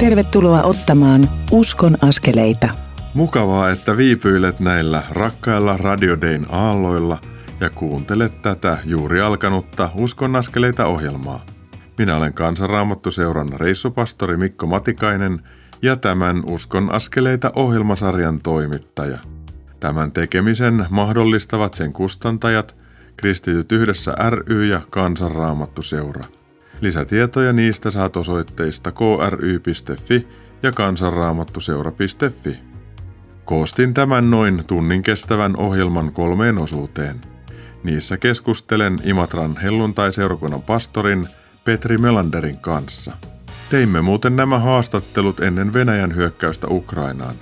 Tervetuloa ottamaan Uskon askeleita. Mukavaa, että viipyilet näillä rakkailla Radio Dayn aalloilla ja kuuntelet tätä juuri alkanutta Uskon askeleita ohjelmaa. Minä olen Kansanraamattuseuran reissupastori Mikko Matikainen ja tämän Uskon askeleita ohjelmasarjan toimittaja. Tämän tekemisen mahdollistavat sen kustantajat, Kristityt yhdessä ry ja Kansanraamattuseura. Lisätietoja niistä saat osoitteista kry.fi ja kansanraamattuseura.fi. Koostin tämän noin tunnin kestävän ohjelman kolmeen osuuteen. Niissä keskustelen Imatran helluntai-seurakunnan pastorin Petri Melanderin kanssa. Teimme muuten nämä haastattelut ennen Venäjän hyökkäystä Ukrainaan.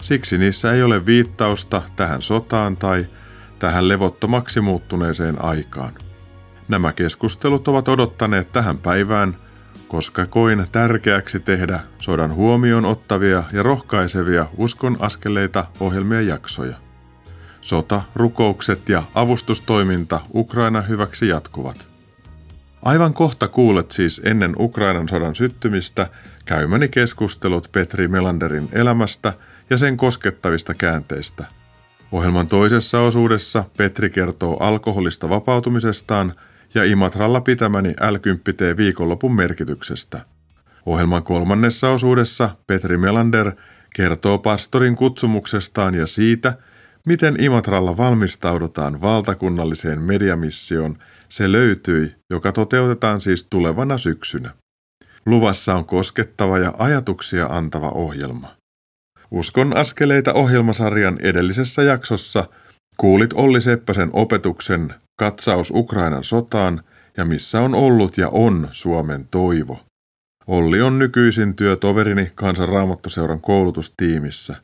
Siksi niissä ei ole viittausta tähän sotaan tai tähän levottomaksi muuttuneeseen aikaan. Nämä keskustelut ovat odottaneet tähän päivään, koska koin tärkeäksi tehdä sodan huomioon ottavia ja rohkaisevia uskon askeleita ohjelmia jaksoja. Sota, rukoukset ja avustustoiminta Ukraina hyväksi jatkuvat. Aivan kohta kuulet siis ennen Ukrainan sodan syttymistä käymäni keskustelut Petri Melanderin elämästä ja sen koskettavista käänteistä. Ohjelman toisessa osuudessa Petri kertoo alkoholista vapautumisestaan ja Imatralla pitämäni l viikonlopun merkityksestä. Ohjelman kolmannessa osuudessa Petri Melander kertoo pastorin kutsumuksestaan ja siitä, miten Imatralla valmistaudutaan valtakunnalliseen mediamissioon se löytyi, joka toteutetaan siis tulevana syksynä. Luvassa on koskettava ja ajatuksia antava ohjelma. Uskon askeleita ohjelmasarjan edellisessä jaksossa kuulit Olli Seppäsen opetuksen Katsaus Ukrainan sotaan ja missä on ollut ja on Suomen toivo. Olli on nykyisin työtoverini Kansanraamattuseuran koulutustiimissä.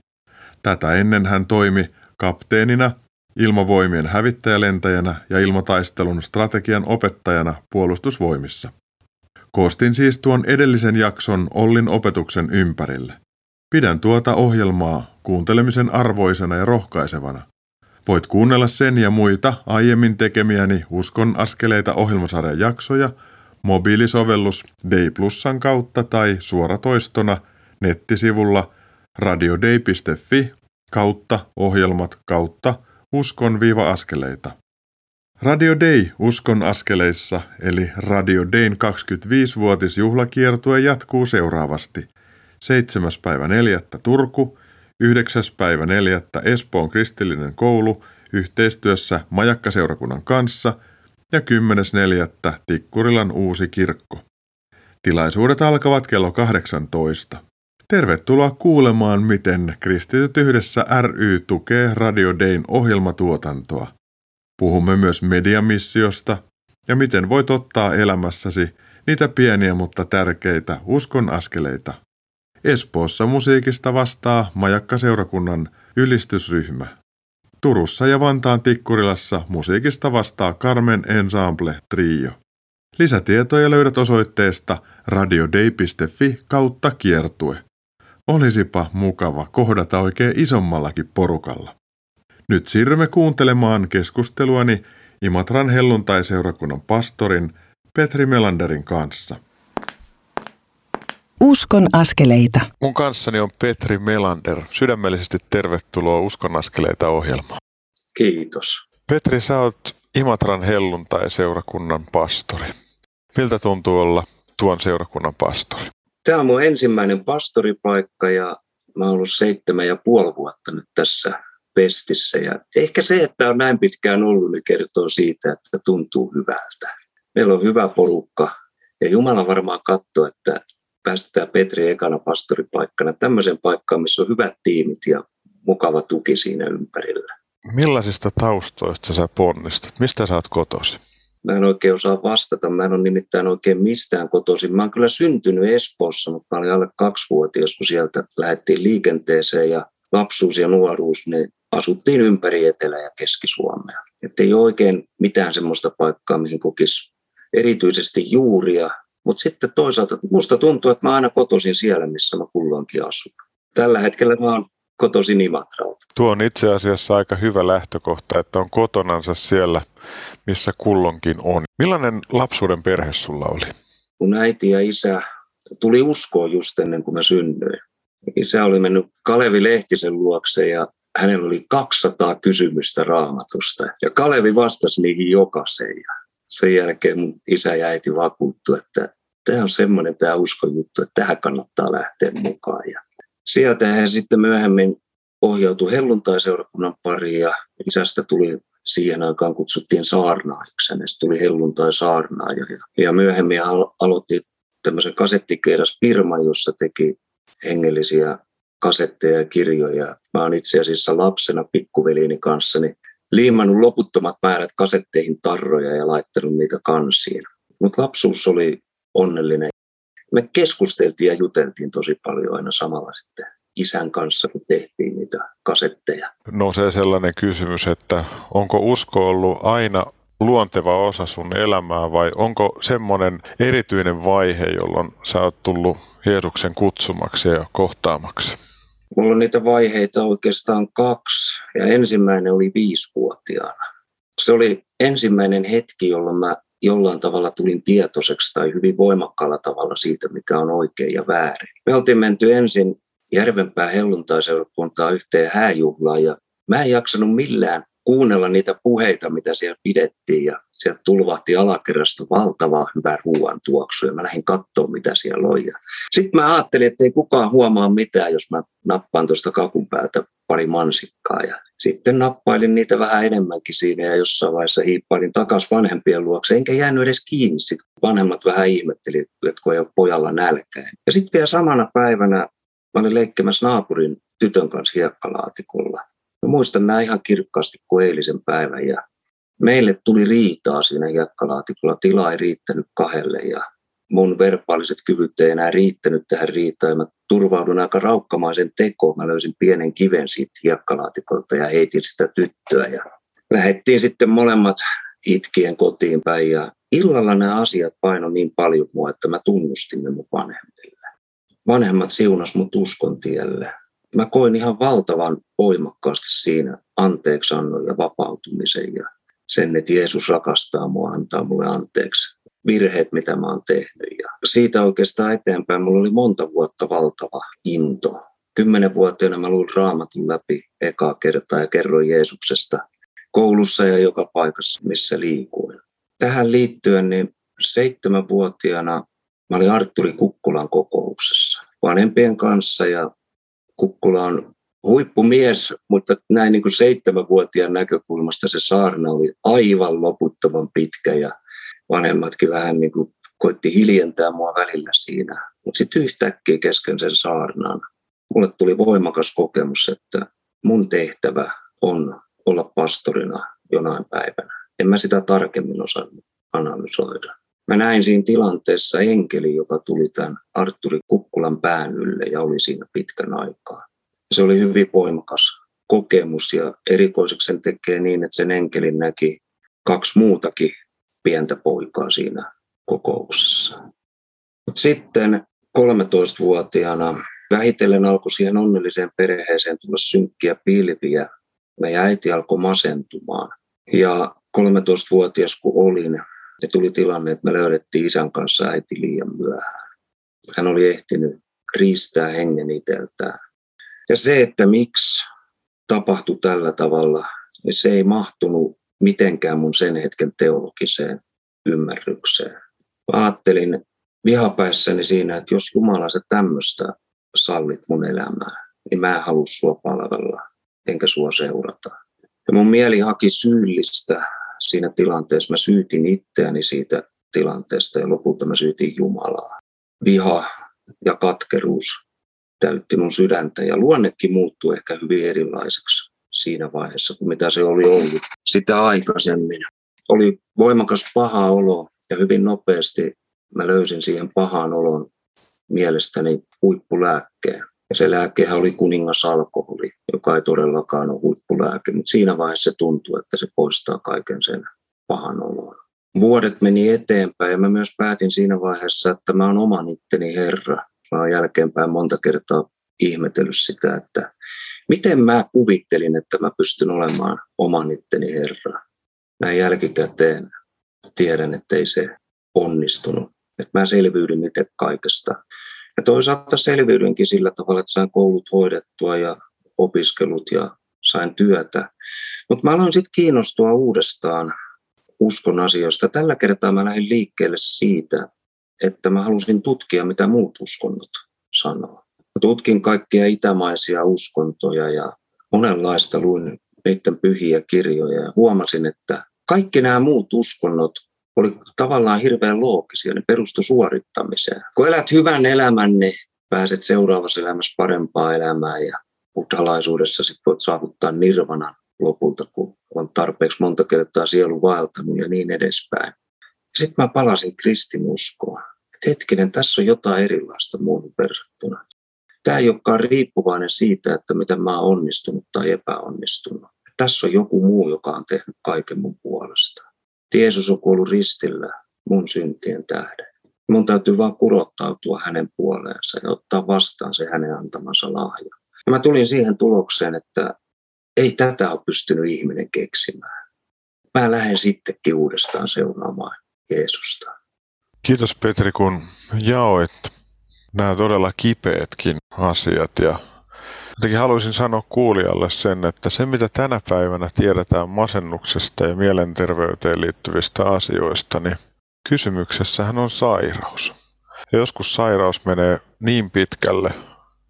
Tätä ennen hän toimi kapteenina, ilmavoimien hävittäjälentäjänä ja ilmataistelun strategian opettajana puolustusvoimissa. Koostin siis tuon edellisen jakson Ollin opetuksen ympärille. Pidän tuota ohjelmaa kuuntelemisen arvoisena ja rohkaisevana. Voit kuunnella sen ja muita aiemmin tekemiäni Uskon askeleita ohjelmasarjan jaksoja mobiilisovellus Day Plusan kautta tai suoratoistona nettisivulla radiodei.fi kautta ohjelmat kautta uskon-askeleita. Radio Day Uskon askeleissa eli Radio Dayn 25-vuotisjuhlakiertue jatkuu seuraavasti. 7. päivä 4. Turku, 9. päivä 4. Espoon kristillinen koulu yhteistyössä Majakkaseurakunnan kanssa ja 10.4. Tikkurilan uusi kirkko. Tilaisuudet alkavat kello 18. Tervetuloa kuulemaan, miten Kristityt yhdessä ry tukee Radio Dayn ohjelmatuotantoa. Puhumme myös mediamissiosta ja miten voit ottaa elämässäsi niitä pieniä mutta tärkeitä uskon askeleita – Espoossa musiikista vastaa Majakka-seurakunnan ylistysryhmä. Turussa ja Vantaan Tikkurilassa musiikista vastaa Carmen Ensemble Trio. Lisätietoja löydät osoitteesta radiodei.fi kautta kiertue. Olisipa mukava kohdata oikein isommallakin porukalla. Nyt siirrymme kuuntelemaan keskusteluani Imatran helluntai-seurakunnan pastorin Petri Melanderin kanssa – Uskon askeleita. Mun kanssani on Petri Melander. Sydämellisesti tervetuloa Uskon askeleita ohjelmaan. Kiitos. Petri, sä oot Imatran helluntai-seurakunnan pastori. Miltä tuntuu olla tuon seurakunnan pastori? Tämä on mun ensimmäinen pastoripaikka ja mä oon ollut seitsemän ja puoli vuotta nyt tässä pestissä. Ja ehkä se, että on näin pitkään ollut, niin kertoo siitä, että tuntuu hyvältä. Meillä on hyvä porukka ja Jumala varmaan katsoo, että päästetään Petri ekana pastoripaikkana tämmöisen paikkaan, missä on hyvät tiimit ja mukava tuki siinä ympärillä. Millaisista taustoista sä ponnistat? Mistä sä oot kotosi? Mä en oikein osaa vastata. Mä en ole nimittäin oikein mistään kotoisin. Mä oon kyllä syntynyt Espoossa, mutta mä olin alle kaksivuotias, kun sieltä lähdettiin liikenteeseen ja lapsuus ja nuoruus, ne asuttiin ympäri Etelä- ja Keski-Suomea. Että ei ole oikein mitään semmoista paikkaa, mihin kokisi erityisesti juuria, mutta sitten toisaalta musta tuntuu, että mä aina kotoisin siellä, missä mä kulloinkin asun. Tällä hetkellä mä oon kotoisin Imatralta. Tuo on itse asiassa aika hyvä lähtökohta, että on kotonansa siellä, missä kullonkin on. Millainen lapsuuden perhe sulla oli? Mun äiti ja isä tuli uskoa just ennen kuin mä synnyin. Isä oli mennyt Kalevi Lehtisen luokse ja hänellä oli 200 kysymystä raamatusta. Ja Kalevi vastasi niihin jokaiseen. Sen jälkeen mun isä ja äiti vakuuttu, että tämä on semmoinen tämä uskojuttu, että tähän kannattaa lähteä mukaan. Ja sieltä hän sitten myöhemmin ohjautui helluntaiseurakunnan pariin ja isästä tuli siihen aikaan kutsuttiin saarnaajaksi. Hänestä tuli helluntai saarnaaja. Ja, ja myöhemmin alo- aloitti tämmöisen kasettikeidas-firman, jossa teki hengellisiä kasetteja ja kirjoja. Mä oon itse asiassa lapsena pikkuveliini kanssa niin liimannut loputtomat määrät kasetteihin tarroja ja laittanut niitä kansiin. Mutta lapsuus oli onnellinen. Me keskusteltiin ja juteltiin tosi paljon aina samalla sitten isän kanssa, kun tehtiin niitä kasetteja. Nousee sellainen kysymys, että onko usko ollut aina luonteva osa sun elämää vai onko semmoinen erityinen vaihe, jolloin sä oot tullut Jeesuksen kutsumaksi ja kohtaamaksi? Mulla on niitä vaiheita oikeastaan kaksi ja ensimmäinen oli viisivuotiaana. Se oli ensimmäinen hetki, jolloin mä jollain tavalla tulin tietoiseksi tai hyvin voimakkaalla tavalla siitä, mikä on oikein ja väärin. Me oltiin menty ensin Järvenpää helluntaiseurakuntaa yhteen hääjuhlaan ja mä en jaksanut millään kuunnella niitä puheita, mitä siellä pidettiin ja sieltä tulvahti alakerrasta valtava hyvä ruoantuoksu ja mä lähdin katsoa, mitä siellä on. Sitten mä ajattelin, että ei kukaan huomaa mitään, jos mä nappaan tuosta kakun päältä pari mansikkaa ja sitten nappailin niitä vähän enemmänkin siinä ja jossain vaiheessa hiippailin takaisin vanhempien luokse, enkä jäänyt edes kiinni. Sitten vanhemmat vähän ihmetteli, että kun ei ole pojalla nälkää. Ja sitten vielä samana päivänä mä olin leikkemässä naapurin tytön kanssa hiekkalaatikolla. Mä muistan nämä ihan kirkkaasti kuin eilisen päivän ja meille tuli riitaa siinä hiekkalaatikolla. Tila ei riittänyt kahdelle ja mun verbaaliset kyvyt ei enää riittänyt tähän riitaan. Mä turvaudun aika raukkamaisen tekoon. Mä löysin pienen kiven siitä hiekkalaatikolta ja heitin sitä tyttöä. Ja lähettiin sitten molemmat itkien kotiin päin. Ja illalla nämä asiat paino niin paljon mua, että mä tunnustin ne mun vanhemmille. Vanhemmat siunas mut uskon tielle. Mä koin ihan valtavan voimakkaasti siinä anteeksannon ja vapautumisen ja sen, että Jeesus rakastaa mua, antaa mulle anteeksi virheet, mitä mä oon tehnyt. Ja siitä oikeastaan eteenpäin mulla oli monta vuotta valtava into. Kymmenenvuotiaana mä luin raamatun läpi ekaa kertaa ja kerroin Jeesuksesta koulussa ja joka paikassa, missä liikuin. Tähän liittyen niin seitsemänvuotiaana mä olin Arturi Kukkulan kokouksessa vanhempien kanssa ja Kukkula on huippumies, mutta näin niin kuin seitsemänvuotiaan näkökulmasta se saarna oli aivan loputtoman pitkä ja vanhemmatkin vähän niin kuin koitti hiljentää mua välillä siinä. Mutta sitten yhtäkkiä kesken sen saarnan mulle tuli voimakas kokemus, että mun tehtävä on olla pastorina jonain päivänä. En mä sitä tarkemmin osannut analysoida. Mä näin siinä tilanteessa enkeli, joka tuli tämän Arturi Kukkulan pään ylle ja oli siinä pitkän aikaa. Se oli hyvin voimakas kokemus ja erikoiseksi sen tekee niin, että sen enkelin näki kaksi muutakin pientä poikaa siinä kokouksessa. Sitten 13-vuotiaana vähitellen alkoi siihen onnelliseen perheeseen tulla synkkiä pilviä. Meidän äiti alkoi masentumaan. Ja 13-vuotias kun olin, ja tuli tilanne, että me löydettiin isän kanssa äiti liian myöhään. Hän oli ehtinyt riistää hengen itseltään. Ja se, että miksi tapahtui tällä tavalla, niin se ei mahtunut mitenkään mun sen hetken teologiseen ymmärrykseen. Mä ajattelin vihapäissäni siinä, että jos Jumala sä tämmöistä sallit mun elämää, niin mä en halua sua palvella, enkä sua seurata. Ja mun mieli haki syyllistä siinä tilanteessa. Mä syytin itseäni siitä tilanteesta ja lopulta mä syytin Jumalaa. Viha ja katkeruus täytti mun sydäntä ja luonnekin muuttui ehkä hyvin erilaiseksi siinä vaiheessa kuin mitä se oli ollut sitä aikaisemmin. Oli voimakas paha olo ja hyvin nopeasti mä löysin siihen pahaan olon mielestäni huippulääkkeen. Ja se lääkehän oli kuningasalkoholi, joka ei todellakaan ole huippulääke, mutta siinä vaiheessa tuntuu, että se poistaa kaiken sen pahan olon. Vuodet meni eteenpäin ja mä myös päätin siinä vaiheessa, että mä oon oman itteni herra. Mä oon jälkeenpäin monta kertaa ihmetellyt sitä, että miten mä kuvittelin, että mä pystyn olemaan oman itteni herra. Näin jälkikäteen tiedän, että ei se onnistunut. että mä selviydyn itse kaikesta. Ja toisaalta selviydynkin sillä tavalla, että sain koulut hoidettua ja opiskelut ja sain työtä. Mutta mä aloin sitten kiinnostua uudestaan uskon asioista. Tällä kertaa mä lähdin liikkeelle siitä, että mä halusin tutkia, mitä muut uskonnot sanoo. Mä tutkin kaikkia itämaisia uskontoja ja monenlaista luin niiden pyhiä kirjoja ja huomasin, että kaikki nämä muut uskonnot oli tavallaan hirveän loogisia, ne perustu suorittamiseen. Kun elät hyvän elämän, niin pääset seuraavassa elämässä parempaa elämää ja buddhalaisuudessa sit voit saavuttaa nirvanan lopulta, kun on tarpeeksi monta kertaa sielu vaeltanut ja niin edespäin. Sitten mä palasin kristinuskoon. Et hetkinen, tässä on jotain erilaista muuhun verrattuna. Tämä ei olekaan riippuvainen siitä, että miten mä oon onnistunut tai epäonnistunut. Tässä on joku muu, joka on tehnyt kaiken mun puolesta. Jeesus on kuollut ristillä mun syntien tähden. Mun täytyy vaan kurottautua hänen puoleensa ja ottaa vastaan se hänen antamansa lahja. Ja mä tulin siihen tulokseen, että ei tätä ole pystynyt ihminen keksimään. Mä lähden sittenkin uudestaan seuraamaan Jeesusta. Kiitos Petri, kun jaoit nämä todella kipeätkin asiat ja Jotenkin haluaisin sanoa kuulijalle sen, että se mitä tänä päivänä tiedetään masennuksesta ja mielenterveyteen liittyvistä asioista, niin kysymyksessähän on sairaus. Ja joskus sairaus menee niin pitkälle,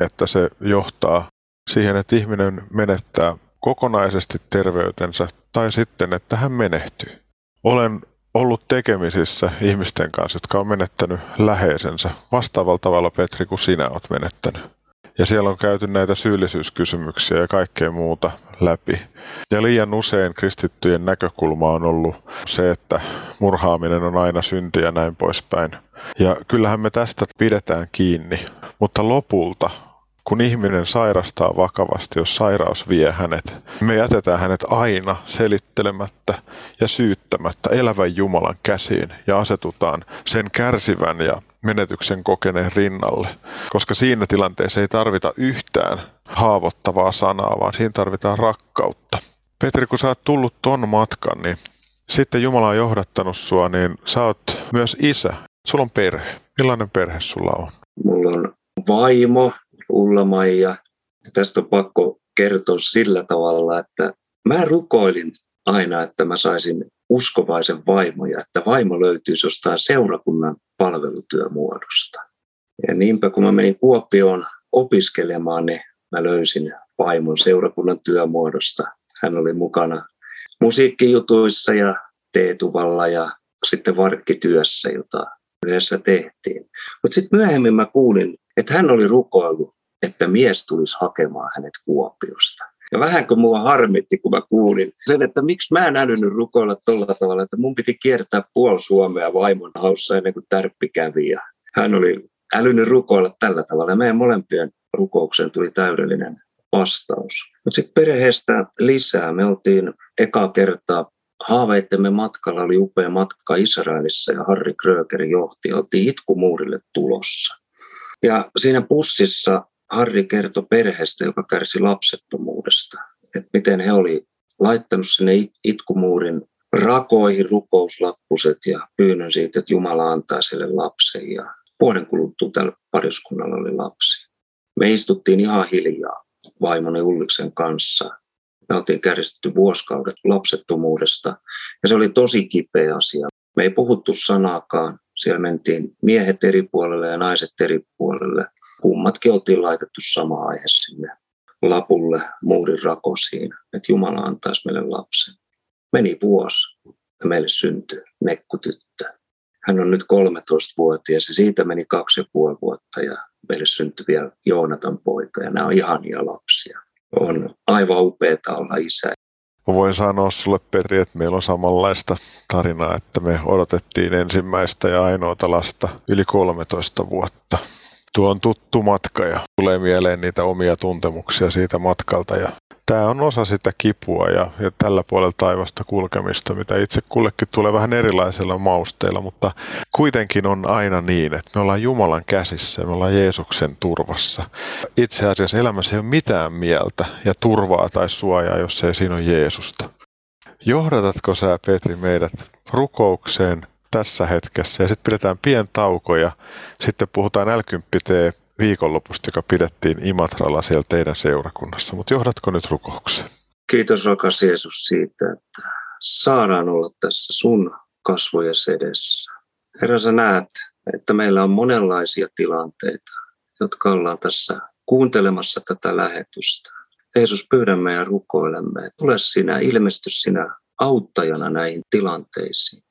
että se johtaa siihen, että ihminen menettää kokonaisesti terveytensä tai sitten, että hän menehtyy. Olen ollut tekemisissä ihmisten kanssa, jotka on menettänyt läheisensä vastaavalla tavalla, Petri, kuin sinä olet menettänyt. Ja siellä on käyty näitä syyllisyyskysymyksiä ja kaikkea muuta läpi. Ja liian usein kristittyjen näkökulma on ollut se, että murhaaminen on aina synti ja näin poispäin. Ja kyllähän me tästä pidetään kiinni, mutta lopulta kun ihminen sairastaa vakavasti, jos sairaus vie hänet, me jätetään hänet aina selittelemättä ja syyttämättä elävän Jumalan käsiin ja asetutaan sen kärsivän ja menetyksen kokeneen rinnalle. Koska siinä tilanteessa ei tarvita yhtään haavoittavaa sanaa, vaan siinä tarvitaan rakkautta. Petri, kun sä oot tullut ton matkan, niin sitten Jumala on johdattanut sua, niin sä oot myös isä. Sulla on perhe. Millainen perhe sulla on? Mulla on vaimo, Ulla-Maija. Tästä on pakko kertoa sillä tavalla, että mä rukoilin aina, että mä saisin uskovaisen vaimoja, että vaimo löytyisi jostain seurakunnan palvelutyömuodosta. Ja niinpä kun mä menin Kuopioon opiskelemaan, niin mä löysin vaimon seurakunnan työmuodosta. Hän oli mukana musiikkijutuissa ja teetuvalla ja sitten varkkityössä, jota yhdessä tehtiin. Mutta sitten myöhemmin mä kuulin, että hän oli rukoillut, että mies tulisi hakemaan hänet Kuopiosta. Ja vähän kun mua harmitti, kun mä kuulin sen, että miksi mä en älynyt rukoilla tuolla tavalla, että mun piti kiertää puoli Suomea vaimon haussa ennen kuin tärppi kävi. Ja hän oli älynyt rukoilla tällä tavalla. Ja meidän molempien rukoukseen tuli täydellinen vastaus. Mutta sitten perheestä lisää. Me oltiin eka kertaa haaveittemme matkalla oli upea matka Israelissa ja Harri Kröger johti. Oltiin itkumuurille tulossa. Ja siinä bussissa Harri kertoi perheestä, joka kärsi lapsettomuudesta. Että miten he oli laittanut sinne itkumuurin rakoihin rukouslappuset ja pyynnön siitä, että Jumala antaa sille lapsen. Ja vuoden kuluttua tällä pariskunnalla oli lapsi. Me istuttiin ihan hiljaa vaimoni Ulliksen kanssa. Me oltiin kärsitty vuosikaudet lapsettomuudesta ja se oli tosi kipeä asia. Me ei puhuttu sanaakaan. Siellä mentiin miehet eri puolelle ja naiset eri puolelle kummatkin oltiin laitettu sama aihe sinne lapulle muurin rakosiin, että Jumala antaisi meille lapsen. Meni vuosi ja meille syntyi nekkutyttö. Hän on nyt 13-vuotias ja siitä meni kaksi ja puoli vuotta ja meille syntyi vielä Joonatan poika ja nämä on ihania lapsia. On aivan upeaa olla isä. Mä voin sanoa sulle Petri, että meillä on samanlaista tarinaa, että me odotettiin ensimmäistä ja ainoata lasta yli 13 vuotta tuo on tuttu matka ja tulee mieleen niitä omia tuntemuksia siitä matkalta. Ja tämä on osa sitä kipua ja, ja tällä puolella taivasta kulkemista, mitä itse kullekin tulee vähän erilaisilla mausteilla, mutta kuitenkin on aina niin, että me ollaan Jumalan käsissä, me ollaan Jeesuksen turvassa. Itse asiassa elämässä ei ole mitään mieltä ja turvaa tai suojaa, jos ei siinä ole Jeesusta. Johdatatko sä, Petri, meidät rukoukseen tässä hetkessä ja sitten pidetään pien tauko ja sitten puhutaan l viikonlopusta, joka pidettiin Imatralla siellä teidän seurakunnassa. Mutta johdatko nyt rukoukseen? Kiitos rakas Jeesus siitä, että saadaan olla tässä sun kasvojen edessä. Herra, sä näet, että meillä on monenlaisia tilanteita, jotka ollaan tässä kuuntelemassa tätä lähetystä. Jeesus, pyydämme ja rukoilemme, tule sinä, ilmesty sinä auttajana näihin tilanteisiin.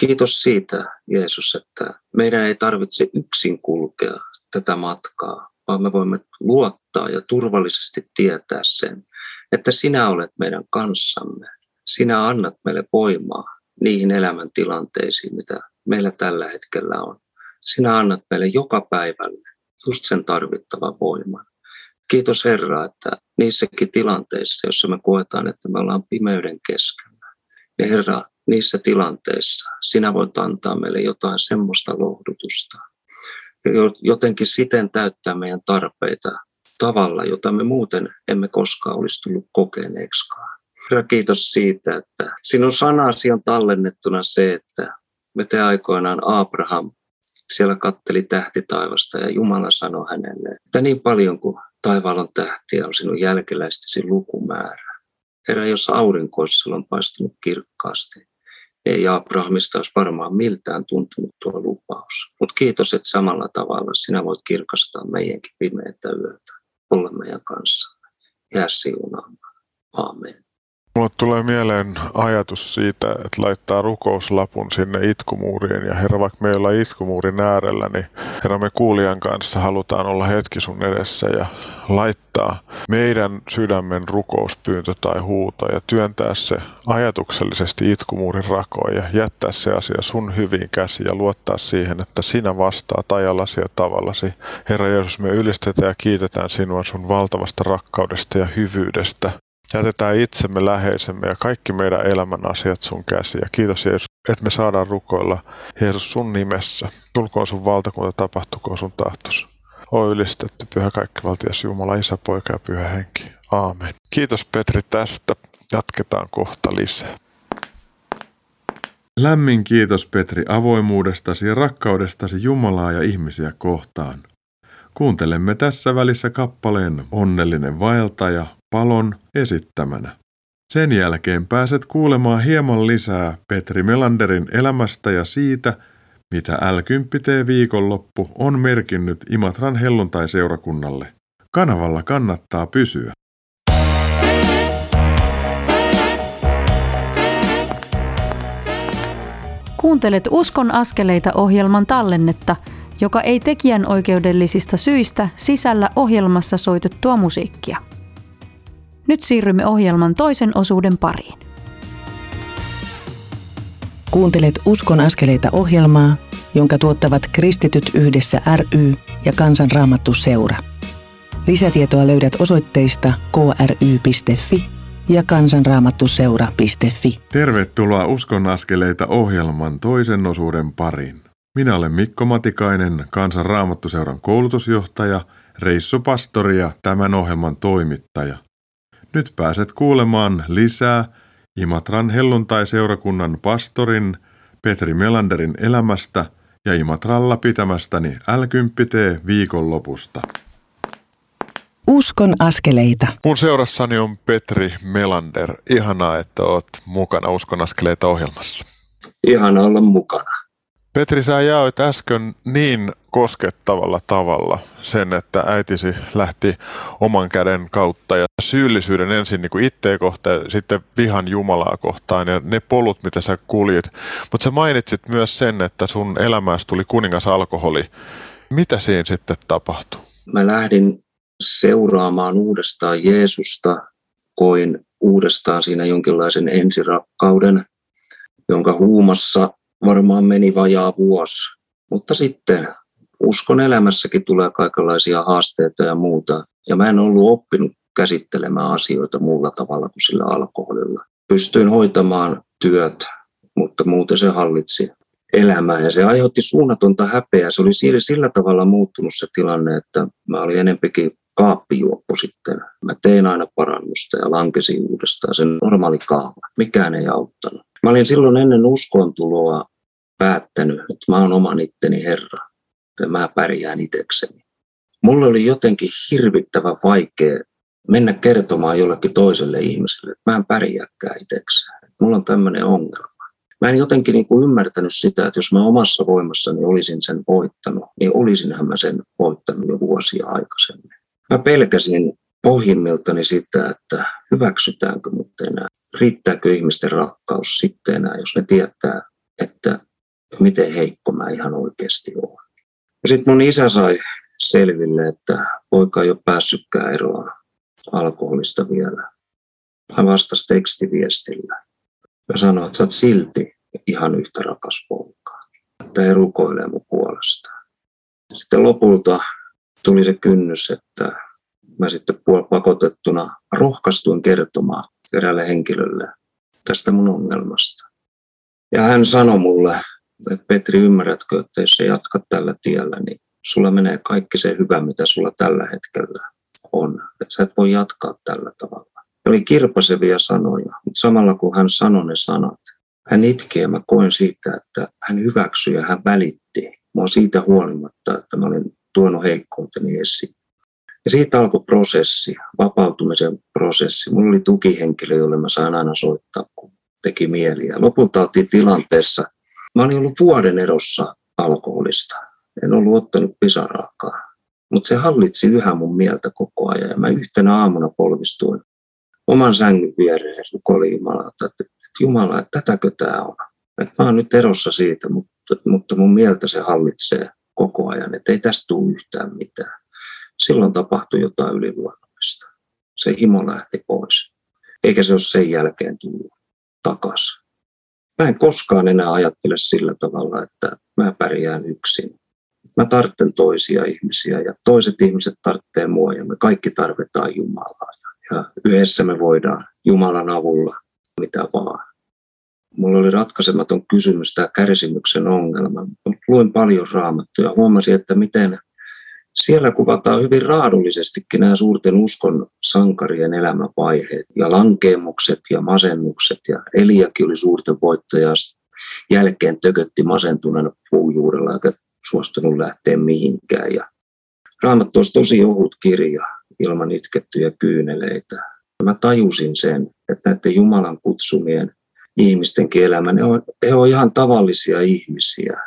Kiitos siitä, Jeesus, että meidän ei tarvitse yksin kulkea tätä matkaa, vaan me voimme luottaa ja turvallisesti tietää sen, että sinä olet meidän kanssamme. Sinä annat meille voimaa niihin elämäntilanteisiin, mitä meillä tällä hetkellä on. Sinä annat meille joka päivälle just sen tarvittavan voiman. Kiitos Herra, että niissäkin tilanteissa, joissa me koetaan, että me ollaan pimeyden keskellä, niin Herra, niissä tilanteissa sinä voit antaa meille jotain semmoista lohdutusta, jotenkin siten täyttää meidän tarpeita tavalla, jota me muuten emme koskaan olisi tullut kokeneeksikaan. Herra, kiitos siitä, että sinun sanasi on tallennettuna se, että me te aikoinaan Abraham siellä katteli tähti taivasta ja Jumala sanoi hänelle, että niin paljon kuin taivaalla on tähtiä on sinun jälkeläistesi lukumäärä. Herra, jos aurinko olisi silloin paistunut kirkkaasti, ei Abrahamista olisi varmaan miltään tuntunut tuo lupaus. Mutta kiitos, että samalla tavalla sinä voit kirkastaa meidänkin pimeitä yötä, olla meidän kanssa. Jää siunaamaan. Amen. Mulle tulee mieleen ajatus siitä, että laittaa rukouslapun sinne itkumuuriin ja Herra, vaikka me ei olla itkumuurin äärellä, niin Herra, me kuulijan kanssa halutaan olla hetki sun edessä ja laittaa meidän sydämen rukouspyyntö tai huuto ja työntää se ajatuksellisesti itkumuurin rakoon ja jättää se asia sun hyvin käsi ja luottaa siihen, että sinä vastaat ajallasi ja tavallasi. Herra Jeesus, me ylistetään ja kiitetään sinua sun valtavasta rakkaudesta ja hyvyydestä. Jätetään itsemme läheisemme ja kaikki meidän elämän asiat sun käsiä. Kiitos Jeesus, että me saadaan rukoilla Jeesus sun nimessä. Tulkoon sun valtakunta, tapahtukoon sun tahtos. O ylistetty, pyhä kaikkivaltias Jumala, Isä, Poika ja Pyhä Henki. Aamen. Kiitos Petri tästä. Jatketaan kohta lisää. Lämmin kiitos Petri avoimuudestasi ja rakkaudestasi Jumalaa ja ihmisiä kohtaan. Kuuntelemme tässä välissä kappaleen Onnellinen vaeltaja palon esittämänä. Sen jälkeen pääset kuulemaan hieman lisää Petri Melanderin elämästä ja siitä, mitä L10T viikonloppu on merkinnyt Imatran helluntai-seurakunnalle. Kanavalla kannattaa pysyä. Kuuntelet Uskon askeleita ohjelman tallennetta, joka ei tekijän oikeudellisista syistä sisällä ohjelmassa soitettua musiikkia. Nyt siirrymme ohjelman toisen osuuden pariin. Kuuntelet Uskon askeleita ohjelmaa, jonka tuottavat Kristityt yhdessä ry ja Kansanraamattu seura. Lisätietoa löydät osoitteista kry.fi ja kansanraamattuseura.fi. Tervetuloa Uskon askeleita ohjelman toisen osuuden pariin. Minä olen Mikko Matikainen, Kansanraamattuseuran koulutusjohtaja, reissupastori ja tämän ohjelman toimittaja. Nyt pääset kuulemaan lisää Imatran helluntai-seurakunnan pastorin Petri Melanderin elämästä ja Imatralla pitämästäni l viikonlopusta. Uskon askeleita. Mun seurassani on Petri Melander. Ihanaa, että oot mukana Uskon askeleita ohjelmassa. Ihana olla mukana. Petri, sä jaoit äsken niin koskettavalla tavalla sen, että äitisi lähti oman käden kautta ja syyllisyyden ensin niin itteen kohtaan ja sitten vihan Jumalaa kohtaan ja ne polut, mitä sä kuljit. Mutta sä mainitsit myös sen, että sun elämässä tuli kuningas alkoholi. Mitä siinä sitten tapahtui? Mä lähdin seuraamaan uudestaan Jeesusta, koin uudestaan siinä jonkinlaisen ensirakkauden, jonka huumassa varmaan meni vajaa vuosi. Mutta sitten uskon elämässäkin tulee kaikenlaisia haasteita ja muuta. Ja mä en ollut oppinut käsittelemään asioita muulla tavalla kuin sillä alkoholilla. Pystyin hoitamaan työt, mutta muuten se hallitsi elämää ja se aiheutti suunnatonta häpeää. Se oli sillä tavalla muuttunut se tilanne, että mä olin enempikin kaappijuoppo sitten. Mä tein aina parannusta ja lankesin uudestaan sen normaali kaava. Mikään ei auttanut. Mä olin silloin ennen uskontuloa päättänyt, että mä oon oman itteni herra ja mä pärjään itsekseni. Mulle oli jotenkin hirvittävän vaikea mennä kertomaan jollekin toiselle ihmiselle, että mä en pärjääkään itsekseen. Mulla on tämmöinen ongelma. Mä en jotenkin niin kuin ymmärtänyt sitä, että jos mä omassa voimassani olisin sen voittanut, niin olisinhan mä sen voittanut jo vuosia aikaisemmin. Mä pelkäsin pohjimmiltani sitä, että hyväksytäänkö mut enää, riittääkö ihmisten rakkaus sitten enää, jos ne tietää, että miten heikko mä ihan oikeasti olen. Ja sitten mun isä sai selville, että poika ei ole päässytkään eroon alkoholista vielä. Hän vastasi tekstiviestillä ja sanoi, että sä oot silti ihan yhtä rakas poika. Että he rukoilee mun puolesta. Sitten lopulta tuli se kynnys, että mä sitten pakotettuna rohkaistuin kertomaan eräälle henkilölle tästä mun ongelmasta. Ja hän sanoi mulle, että Petri, ymmärrätkö, että jos sä jatkat tällä tiellä, niin sulla menee kaikki se hyvä, mitä sulla tällä hetkellä on. Että sä et voi jatkaa tällä tavalla. Ne oli kirpasevia sanoja, mutta samalla kun hän sanoi ne sanat, hän itki ja mä koen siitä, että hän hyväksyi ja hän välitti. Mä siitä huolimatta, että mä olin tuonut heikkouteni esiin. Ja siitä alkoi prosessi, vapautumisen prosessi. Mulla oli tukihenkilö, jolle mä sain aina soittaa, kun teki mieli. Ja lopulta oltiin tilanteessa, mä olin ollut vuoden erossa alkoholista. En ollut ottanut pisaraakaan. Mutta se hallitsi yhä mun mieltä koko ajan. Ja mä yhtenä aamuna polvistuin oman sängyn viereen rukoilin Jumalaa, että, että Jumala, että tätäkö tämä on. Että mä oon nyt erossa siitä, mutta, mutta mun mieltä se hallitsee koko ajan, että ei tästä tule yhtään mitään. Silloin tapahtui jotain yliluonnollista. Se himo lähti pois. Eikä se ole sen jälkeen tullut takaisin. Mä en koskaan enää ajattele sillä tavalla, että mä pärjään yksin. Mä tarvitsen toisia ihmisiä ja toiset ihmiset tarvitsee mua ja me kaikki tarvitaan Jumalaa. Ja yhdessä me voidaan Jumalan avulla mitä vaan. Mulla oli ratkaisematon kysymys tämä kärsimyksen ongelma. Luin paljon raamattuja ja huomasin, että miten siellä kuvataan hyvin raadullisestikin nämä suurten uskon sankarien elämävaiheet ja lankeemukset ja masennukset. Ja Eliakin oli suurten voittoja jälkeen tökötti masentuneena puujuurella eikä suostunut lähteä mihinkään. Ja Raamattu olisi tosi ohut kirja ilman itkettyjä kyyneleitä. Mä tajusin sen, että näiden Jumalan kutsumien ihmistenkin elämä, ne on, he on ihan tavallisia ihmisiä.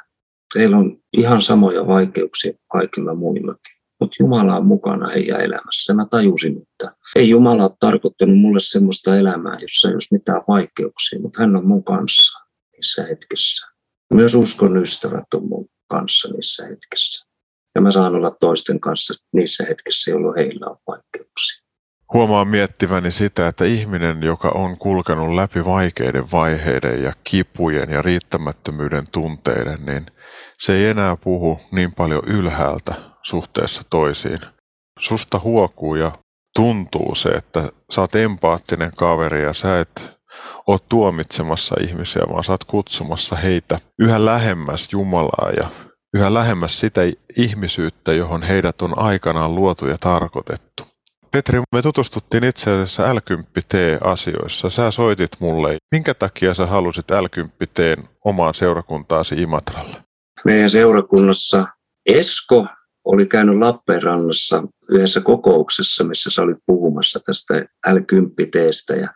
Heillä on ihan samoja vaikeuksia kuin kaikilla muillakin. Mutta Jumala on mukana heidän elämässä. Mä tajusin, että ei Jumala ole tarkoittanut mulle semmoista elämää, jossa ei olisi mitään vaikeuksia, mutta hän on mun kanssa niissä hetkissä. Myös uskon ystävät on mun kanssa niissä hetkissä. Ja mä saan olla toisten kanssa niissä hetkissä, jolloin heillä on vaikeuksia. Huomaan miettiväni sitä, että ihminen, joka on kulkenut läpi vaikeiden vaiheiden ja kipujen ja riittämättömyyden tunteiden, niin se ei enää puhu niin paljon ylhäältä suhteessa toisiin. Susta huokuu ja tuntuu se, että sä oot empaattinen kaveri ja sä et ole tuomitsemassa ihmisiä, vaan sä oot kutsumassa heitä yhä lähemmäs Jumalaa ja yhä lähemmäs sitä ihmisyyttä, johon heidät on aikanaan luotu ja tarkoitettu. Petri, me tutustuttiin itse asiassa l asioissa Sä soitit mulle. Minkä takia sä halusit l omaan seurakuntaasi Imatralle? Meidän seurakunnassa Esko oli käynyt Lappeenrannassa yhdessä kokouksessa, missä sä olit puhumassa tästä l ja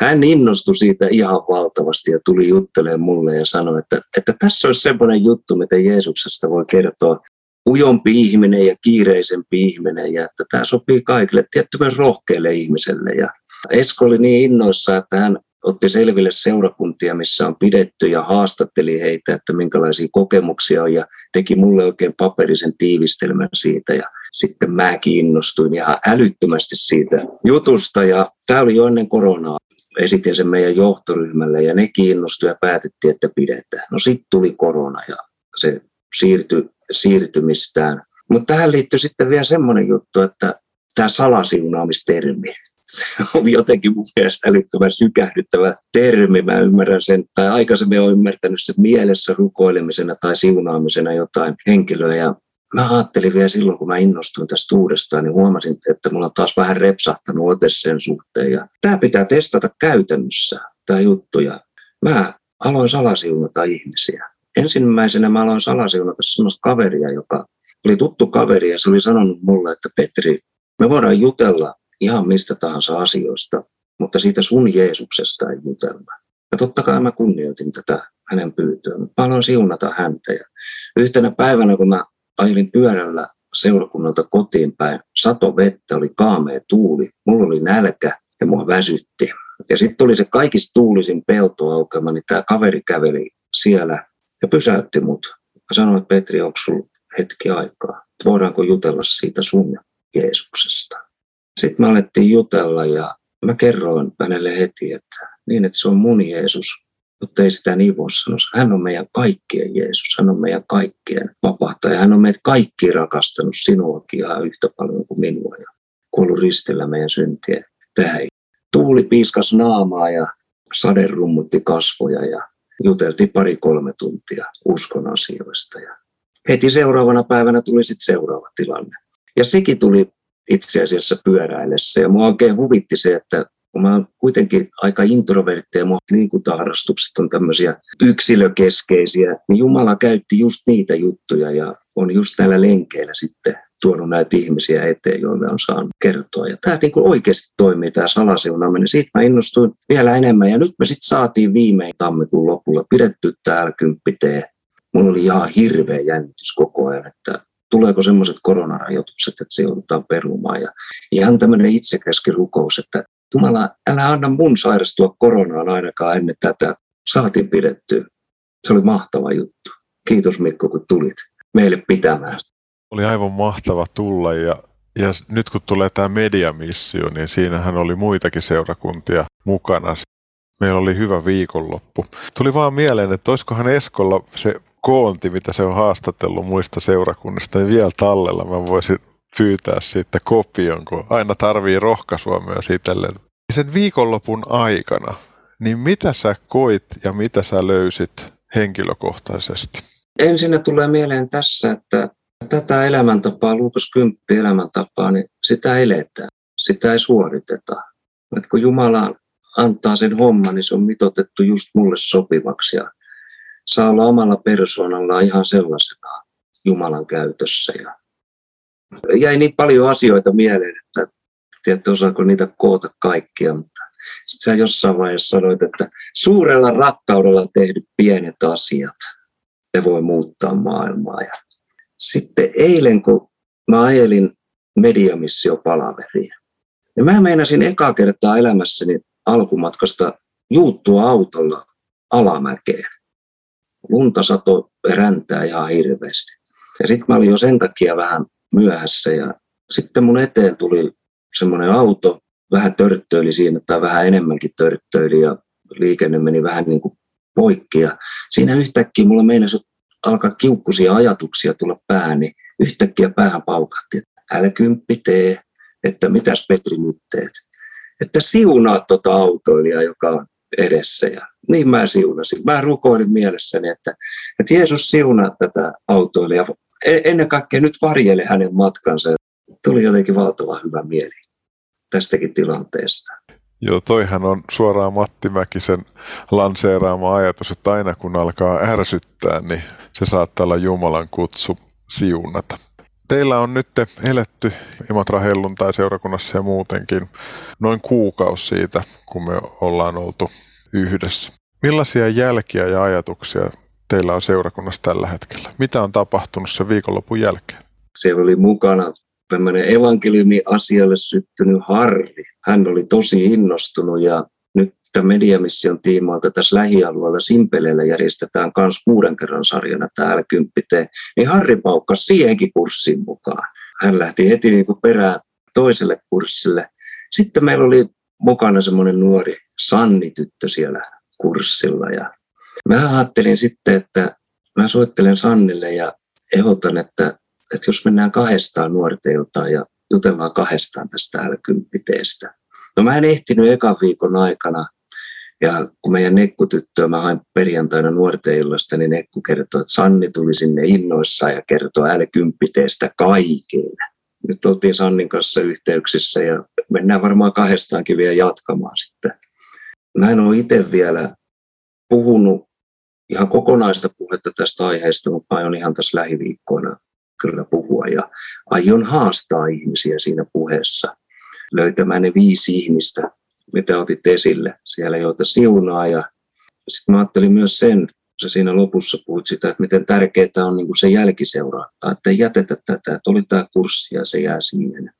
hän innostui siitä ihan valtavasti ja tuli juttelemaan mulle ja sanoi, että, että tässä olisi semmoinen juttu, mitä Jeesuksesta voi kertoa ujompi ihminen ja kiireisempi ihminen ja että tämä sopii kaikille, tietty myös rohkeille ihmiselle. Ja Esko oli niin innoissa, että hän otti selville seurakuntia, missä on pidetty ja haastatteli heitä, että minkälaisia kokemuksia on ja teki mulle oikein paperisen tiivistelmän siitä ja sitten mä kiinnostuin ihan älyttömästi siitä jutusta ja tämä oli jo ennen koronaa. Esitin sen meidän johtoryhmälle ja ne kiinnostui ja päätettiin, että pidetään. No sitten tuli korona ja se siirtyi siirtymistään. Mutta tähän liittyy sitten vielä semmoinen juttu, että tämä salasiunaamistermi, se on jotenkin mun mielestä älyttömän sykähdyttävä termi. Mä ymmärrän sen, tai aikaisemmin olen ymmärtänyt sen mielessä rukoilemisena tai siunaamisena jotain henkilöä. Ja mä ajattelin vielä silloin, kun mä innostuin tästä uudestaan, niin huomasin, että mulla on taas vähän repsahtanut ote sen suhteen. Ja tämä pitää testata käytännössä, tämä juttu. Ja mä aloin salasiunata ihmisiä ensimmäisenä mä aloin salasiunata sellaista kaveria, joka oli tuttu kaveri ja se oli sanonut mulle, että Petri, me voidaan jutella ihan mistä tahansa asioista, mutta siitä sun Jeesuksesta ei jutella. Ja totta kai mä kunnioitin tätä hänen pyytöä, mutta mä aloin siunata häntä. Ja yhtenä päivänä, kun mä ajelin pyörällä seurakunnalta kotiin päin, sato vettä, oli kaamea tuuli, mulla oli nälkä ja mua väsytti. Ja sitten tuli se kaikista tuulisin peltoaukema, niin tämä kaveri käveli siellä ja pysäytti mut. Mä sanoin, että Petri, onko sulla hetki aikaa? Voidaanko jutella siitä sun Jeesuksesta? Sitten me alettiin jutella ja mä kerroin hänelle heti, että niin, että se on mun Jeesus, mutta ei sitä niin voi sanoa. Hän on meidän kaikkien Jeesus, hän on meidän kaikkien vapahtaja. Hän on meitä kaikki rakastanut sinuakin ihan yhtä paljon kuin minua ja kuollut ristillä meidän syntien tähän. Tuuli piiskas naamaa ja sade rummutti kasvoja ja juteltiin pari-kolme tuntia uskon asioista. Ja heti seuraavana päivänä tuli sitten seuraava tilanne. Ja sekin tuli itse asiassa pyöräillessä. Ja mua oikein huvitti se, että kun mä oon kuitenkin aika introvertti ja mun liikuntaharrastukset on tämmöisiä yksilökeskeisiä, niin Jumala käytti just niitä juttuja ja on just näillä lenkeillä sitten tuonut näitä ihmisiä eteen, joille on saanut kertoa. Ja tämä niin oikeasti toimii, tämä salasiunaaminen. Siitä mä innostuin vielä enemmän ja nyt me sitten saatiin viimein tammikuun lopulla pidetty täällä 10 Mulla oli ihan hirveä jännitys koko ajan, että tuleeko semmoiset koronarajoitukset, että se joudutaan perumaan. Ja ihan tämmöinen itsekäski rukous, että Jumala, älä anna mun sairastua koronaan ainakaan ennen tätä. Saatiin pidetty. Se oli mahtava juttu. Kiitos Mikko, kun tulit meille pitämään. Oli aivan mahtava tulla ja, ja nyt kun tulee tämä mediamissio, niin siinähän oli muitakin seurakuntia mukana. Meillä oli hyvä viikonloppu. Tuli vaan mieleen, että olisikohan Eskolla se koonti, mitä se on haastatellut muista seurakunnista, niin vielä tallella mä voisin pyytää siitä kopion, kun aina tarvii rohkaisua myös itselleen. Sen viikonlopun aikana, niin mitä sä koit ja mitä sä löysit henkilökohtaisesti? Ensinnä tulee mieleen tässä, että tätä elämäntapaa, Luukas 10 elämäntapaa, niin sitä eletään, sitä ei suoriteta. Et kun Jumala antaa sen homman, niin se on mitotettu just mulle sopivaksi ja saa olla omalla persoonallaan ihan sellaisena Jumalan käytössä. Ja jäi niin paljon asioita mieleen, että tiedätte osaako niitä koota kaikkia, mutta sitten sä jossain vaiheessa sanoit, että suurella rakkaudella tehdyt pienet asiat, ne voi muuttaa maailmaa. Ja sitten eilen, kun mä ajelin mediamissio-palaveriin, ja mä meinasin eka kertaa elämässäni alkumatkasta juuttua autolla alamäkeen. Lunta sato räntää ihan hirveästi. Ja sitten mä olin jo sen takia vähän myöhässä ja sitten mun eteen tuli semmoinen auto, vähän törttöili siinä tai vähän enemmänkin törttöili ja liikenne meni vähän niin kuin poikki. Ja siinä yhtäkkiä mulla meinasi alkaa kiukkuisia ajatuksia tulla päähän, niin yhtäkkiä päähän paukahti, että älä kymppi tee, että mitäs Petri nyt teet. Että siunaa tuota autoilijaa, joka on edessä. Ja niin mä siunasin. Mä rukoilin mielessäni, että, että Jeesus siunaa tätä autoilijaa. E-, ennen kaikkea nyt varjele hänen matkansa. Tuli jotenkin valtava hyvä mieli tästäkin tilanteesta. Joo, toihan on suoraan Matti Mäkisen lanseeraama ajatus, että aina kun alkaa ärsyttää, niin se saattaa olla Jumalan kutsu siunata. Teillä on nyt eletty Imatra tai seurakunnassa ja muutenkin noin kuukausi siitä, kun me ollaan oltu yhdessä. Millaisia jälkiä ja ajatuksia teillä on seurakunnassa tällä hetkellä? Mitä on tapahtunut sen viikonlopun jälkeen? Siellä oli mukana tämmöinen evankeliumi-asialle syttynyt Harri. Hän oli tosi innostunut ja nyt tämän mediamission tiimoilta tässä lähialueella Simpeleellä järjestetään myös kuuden kerran sarjana täällä kymppite. Niin Harri paukkasi siihenkin kurssiin mukaan. Hän lähti heti niin kuin perään toiselle kurssille. Sitten meillä oli mukana semmoinen nuori Sanni-tyttö siellä kurssilla ja mä ajattelin sitten, että mä soittelen Sannille ja ehdotan, että että jos mennään kahdestaan nuorten iltaan ja jutellaan kahdestaan tästä täällä kymppiteestä. No mä en ehtinyt ekan viikon aikana, ja kun meidän nekkutyttöä mä hain perjantaina nuorten illasta, niin nekku kertoi, että Sanni tuli sinne innoissaan ja kertoi älkymppiteestä kaikille. Nyt oltiin Sannin kanssa yhteyksissä ja mennään varmaan kahdestaankin vielä jatkamaan sitten. Mä en ole itse vielä puhunut ihan kokonaista puhetta tästä aiheesta, mutta aion ihan tässä lähiviikkoina kyllä puhua ja aion haastaa ihmisiä siinä puheessa löytämään ne viisi ihmistä, mitä otit esille siellä, joita siunaa. Ja sitten mä ajattelin myös sen, sä siinä lopussa puhuit sitä, että miten tärkeää on niin se jälkiseuranta, että ei jätetä tätä, että oli tämä kurssi ja se jää siihen.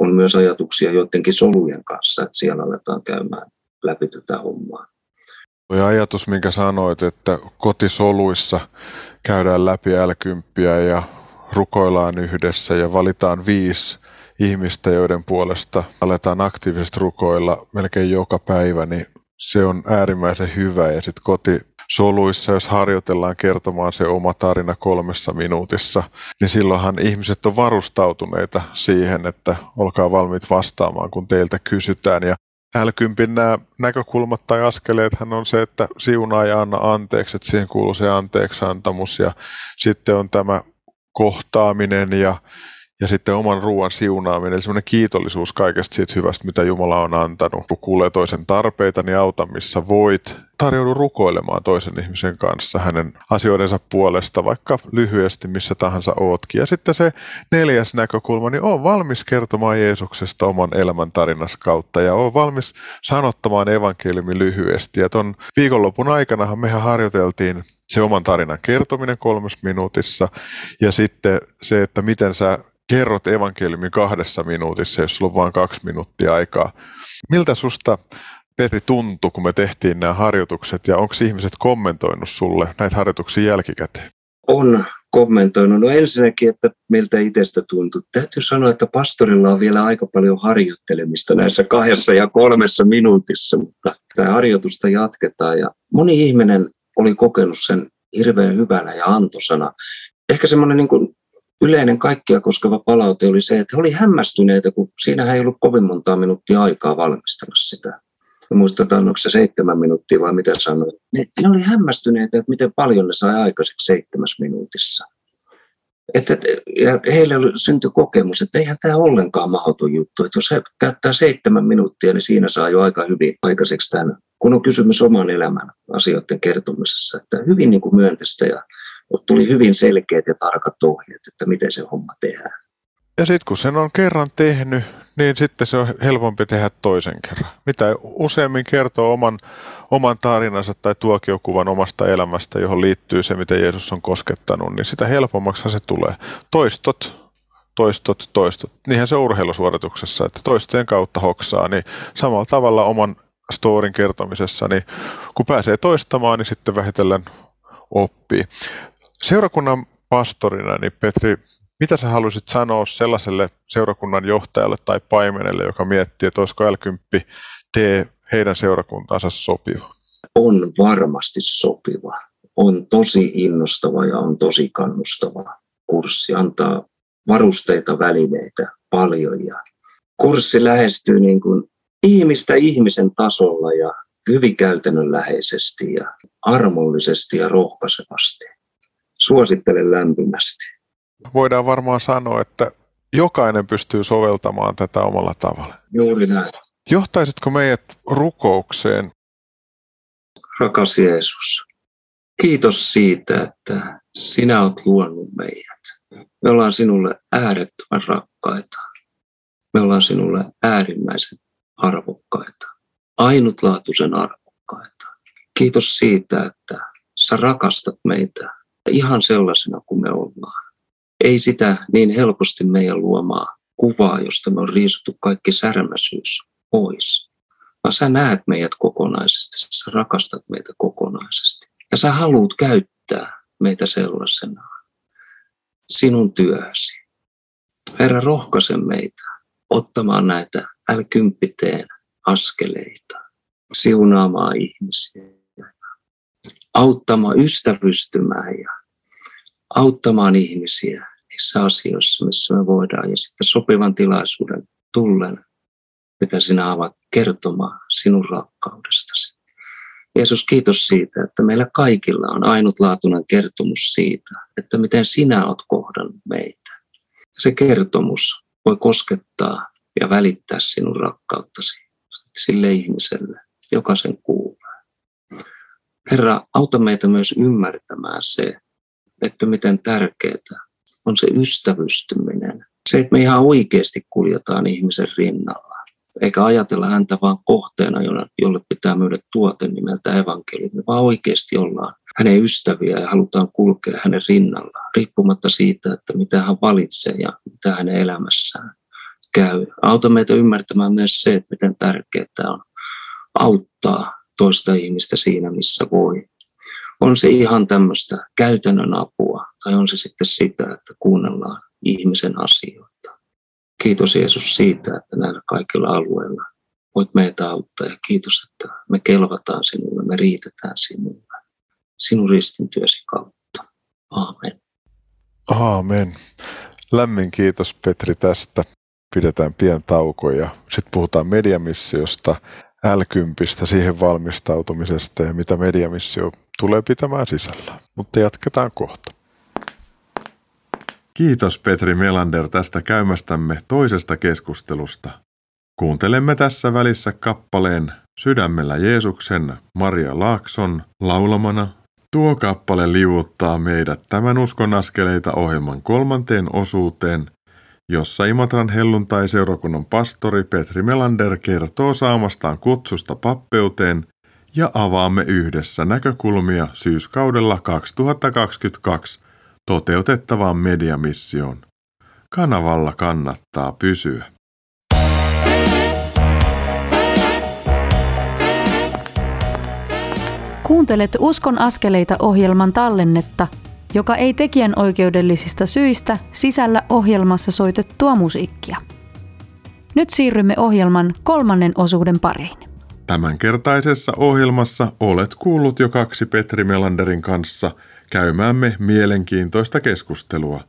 On myös ajatuksia joidenkin solujen kanssa, että siellä aletaan käymään läpi tätä hommaa. Tuo ajatus, minkä sanoit, että kotisoluissa käydään läpi l ja rukoillaan yhdessä ja valitaan viisi ihmistä, joiden puolesta aletaan aktiivisesti rukoilla melkein joka päivä, niin se on äärimmäisen hyvä. Ja sitten kotisoluissa, jos harjoitellaan kertomaan se oma tarina kolmessa minuutissa, niin silloinhan ihmiset on varustautuneita siihen, että olkaa valmiit vastaamaan, kun teiltä kysytään. Ja L10 nämä näkökulmat tai askeleethan on se, että siunaa ja anna anteeksi, että siihen kuuluu se anteeksiantamus ja sitten on tämä kohtaaminen ja ja sitten oman ruoan siunaaminen, eli semmoinen kiitollisuus kaikesta siitä hyvästä, mitä Jumala on antanut. Kun kuulee toisen tarpeita, niin auta missä voit. Tarjoudu rukoilemaan toisen ihmisen kanssa hänen asioidensa puolesta, vaikka lyhyesti missä tahansa ootkin. Ja sitten se neljäs näkökulma, niin on valmis kertomaan Jeesuksesta oman elämän tarinas kautta ja on valmis sanottamaan evankeliumi lyhyesti. Ja ton viikonlopun aikanahan mehän harjoiteltiin se oman tarinan kertominen kolmessa minuutissa ja sitten se, että miten sä kerrot evankeliumin kahdessa minuutissa, jos sulla on vain kaksi minuuttia aikaa. Miltä susta Petri tuntui, kun me tehtiin nämä harjoitukset ja onko ihmiset kommentoinut sulle näitä harjoituksia jälkikäteen? On kommentoinut. No ensinnäkin, että miltä itsestä tuntuu. Täytyy sanoa, että pastorilla on vielä aika paljon harjoittelemista näissä kahdessa ja kolmessa minuutissa, mutta tämä harjoitusta jatketaan. Ja moni ihminen oli kokenut sen hirveän hyvänä ja antosana. Ehkä semmoinen niin kuin yleinen kaikkia koskeva palaute oli se, että he oli hämmästyneitä, kun siinä ei ollut kovin montaa minuuttia aikaa valmistella sitä. Ja muistetaan, onko se seitsemän minuuttia vai mitä sanoin. Ne, ne oli hämmästyneitä, että miten paljon ne sai aikaiseksi seitsemäs minuutissa. Et, et, ja heille syntyi kokemus, että eihän tämä ollenkaan mahdoton juttu. Että jos he käyttää seitsemän minuuttia, niin siinä saa jo aika hyvin aikaiseksi tämän, kun on kysymys oman elämän asioiden kertomisessa. Että hyvin niin kuin myönteistä ja mutta tuli hyvin selkeät ja tarkat ohjeet, että miten se homma tehdään. Ja sitten kun sen on kerran tehnyt, niin sitten se on helpompi tehdä toisen kerran. Mitä useammin kertoo oman, oman tarinansa tai tuokiokuvan omasta elämästä, johon liittyy se, miten Jeesus on koskettanut, niin sitä helpommaksi se tulee. Toistot, toistot, toistot. Niinhän se urheilusuorituksessa, että toistojen kautta hoksaa, niin samalla tavalla oman storin kertomisessa, niin kun pääsee toistamaan, niin sitten vähitellen oppii. Seurakunnan pastorina, niin Petri, mitä sä haluaisit sanoa sellaiselle seurakunnan johtajalle tai paimenelle, joka miettii, että olisiko L10 tee heidän seurakuntaansa sopiva? On varmasti sopiva. On tosi innostava ja on tosi kannustava kurssi. Antaa varusteita, välineitä paljon ja kurssi lähestyy niin kuin ihmistä ihmisen tasolla ja hyvin käytännönläheisesti ja armollisesti ja rohkaisevasti suosittelen lämpimästi. Voidaan varmaan sanoa, että jokainen pystyy soveltamaan tätä omalla tavalla. Juuri näin. Johtaisitko meidät rukoukseen? Rakas Jeesus, kiitos siitä, että sinä olet luonut meidät. Me ollaan sinulle äärettömän rakkaita. Me ollaan sinulle äärimmäisen arvokkaita, ainutlaatuisen arvokkaita. Kiitos siitä, että sä rakastat meitä ihan sellaisena kuin me ollaan. Ei sitä niin helposti meidän luomaa kuvaa, josta me on riisuttu kaikki särmäisyys pois, vaan sä näet meidät kokonaisesti, sä rakastat meitä kokonaisesti. Ja sä haluat käyttää meitä sellaisena sinun työsi. Herra, rohkaise meitä ottamaan näitä älkympiteen askeleita, siunaamaan ihmisiä, auttamaan ystävystymään ja auttamaan ihmisiä niissä asioissa, missä me voidaan. Ja sitten sopivan tilaisuuden tullen, mitä sinä avaat kertomaan sinun rakkaudestasi. Jeesus, kiitos siitä, että meillä kaikilla on ainutlaatuinen kertomus siitä, että miten sinä olet kohdannut meitä. Se kertomus voi koskettaa ja välittää sinun rakkauttasi sille ihmiselle, joka sen kuulee. Herra, auta meitä myös ymmärtämään se, että miten tärkeää on se ystävystyminen. Se, että me ihan oikeasti kuljetaan ihmisen rinnalla, eikä ajatella häntä vain kohteena, jolle pitää myydä tuote nimeltä evankeliumi, vaan oikeasti ollaan hänen ystäviä ja halutaan kulkea hänen rinnallaan, riippumatta siitä, että mitä hän valitsee ja mitä hänen elämässään käy. Auta meitä ymmärtämään myös se, että miten tärkeää on auttaa toista ihmistä siinä, missä voi. On se ihan tämmöistä käytännön apua tai on se sitten sitä, että kuunnellaan ihmisen asioita. Kiitos Jeesus siitä, että näillä kaikilla alueilla voit meitä auttaa ja kiitos, että me kelvataan sinulle, me riitetään sinulle, sinun ristintyösi kautta. Aamen. Aamen. Lämmin kiitos Petri tästä. Pidetään pien tauko ja sitten puhutaan mediamissiosta, l siihen valmistautumisesta ja mitä mediamissio tulee pitämään sisällä. Mutta jatketaan kohta. Kiitos Petri Melander tästä käymästämme toisesta keskustelusta. Kuuntelemme tässä välissä kappaleen Sydämellä Jeesuksen Maria Laakson laulamana. Tuo kappale liuuttaa meidät tämän uskon askeleita ohjelman kolmanteen osuuteen, jossa Imatran helluntai-seurakunnan pastori Petri Melander kertoo saamastaan kutsusta pappeuteen ja avaamme yhdessä näkökulmia syyskaudella 2022 toteutettavaan mediamissioon. Kanavalla kannattaa pysyä. Kuuntelet Uskon askeleita ohjelman tallennetta, joka ei tekijän oikeudellisista syistä sisällä ohjelmassa soitettua musiikkia. Nyt siirrymme ohjelman kolmannen osuuden pariin. Tämänkertaisessa ohjelmassa olet kuullut jo kaksi Petri Melanderin kanssa – käymäämme mielenkiintoista keskustelua.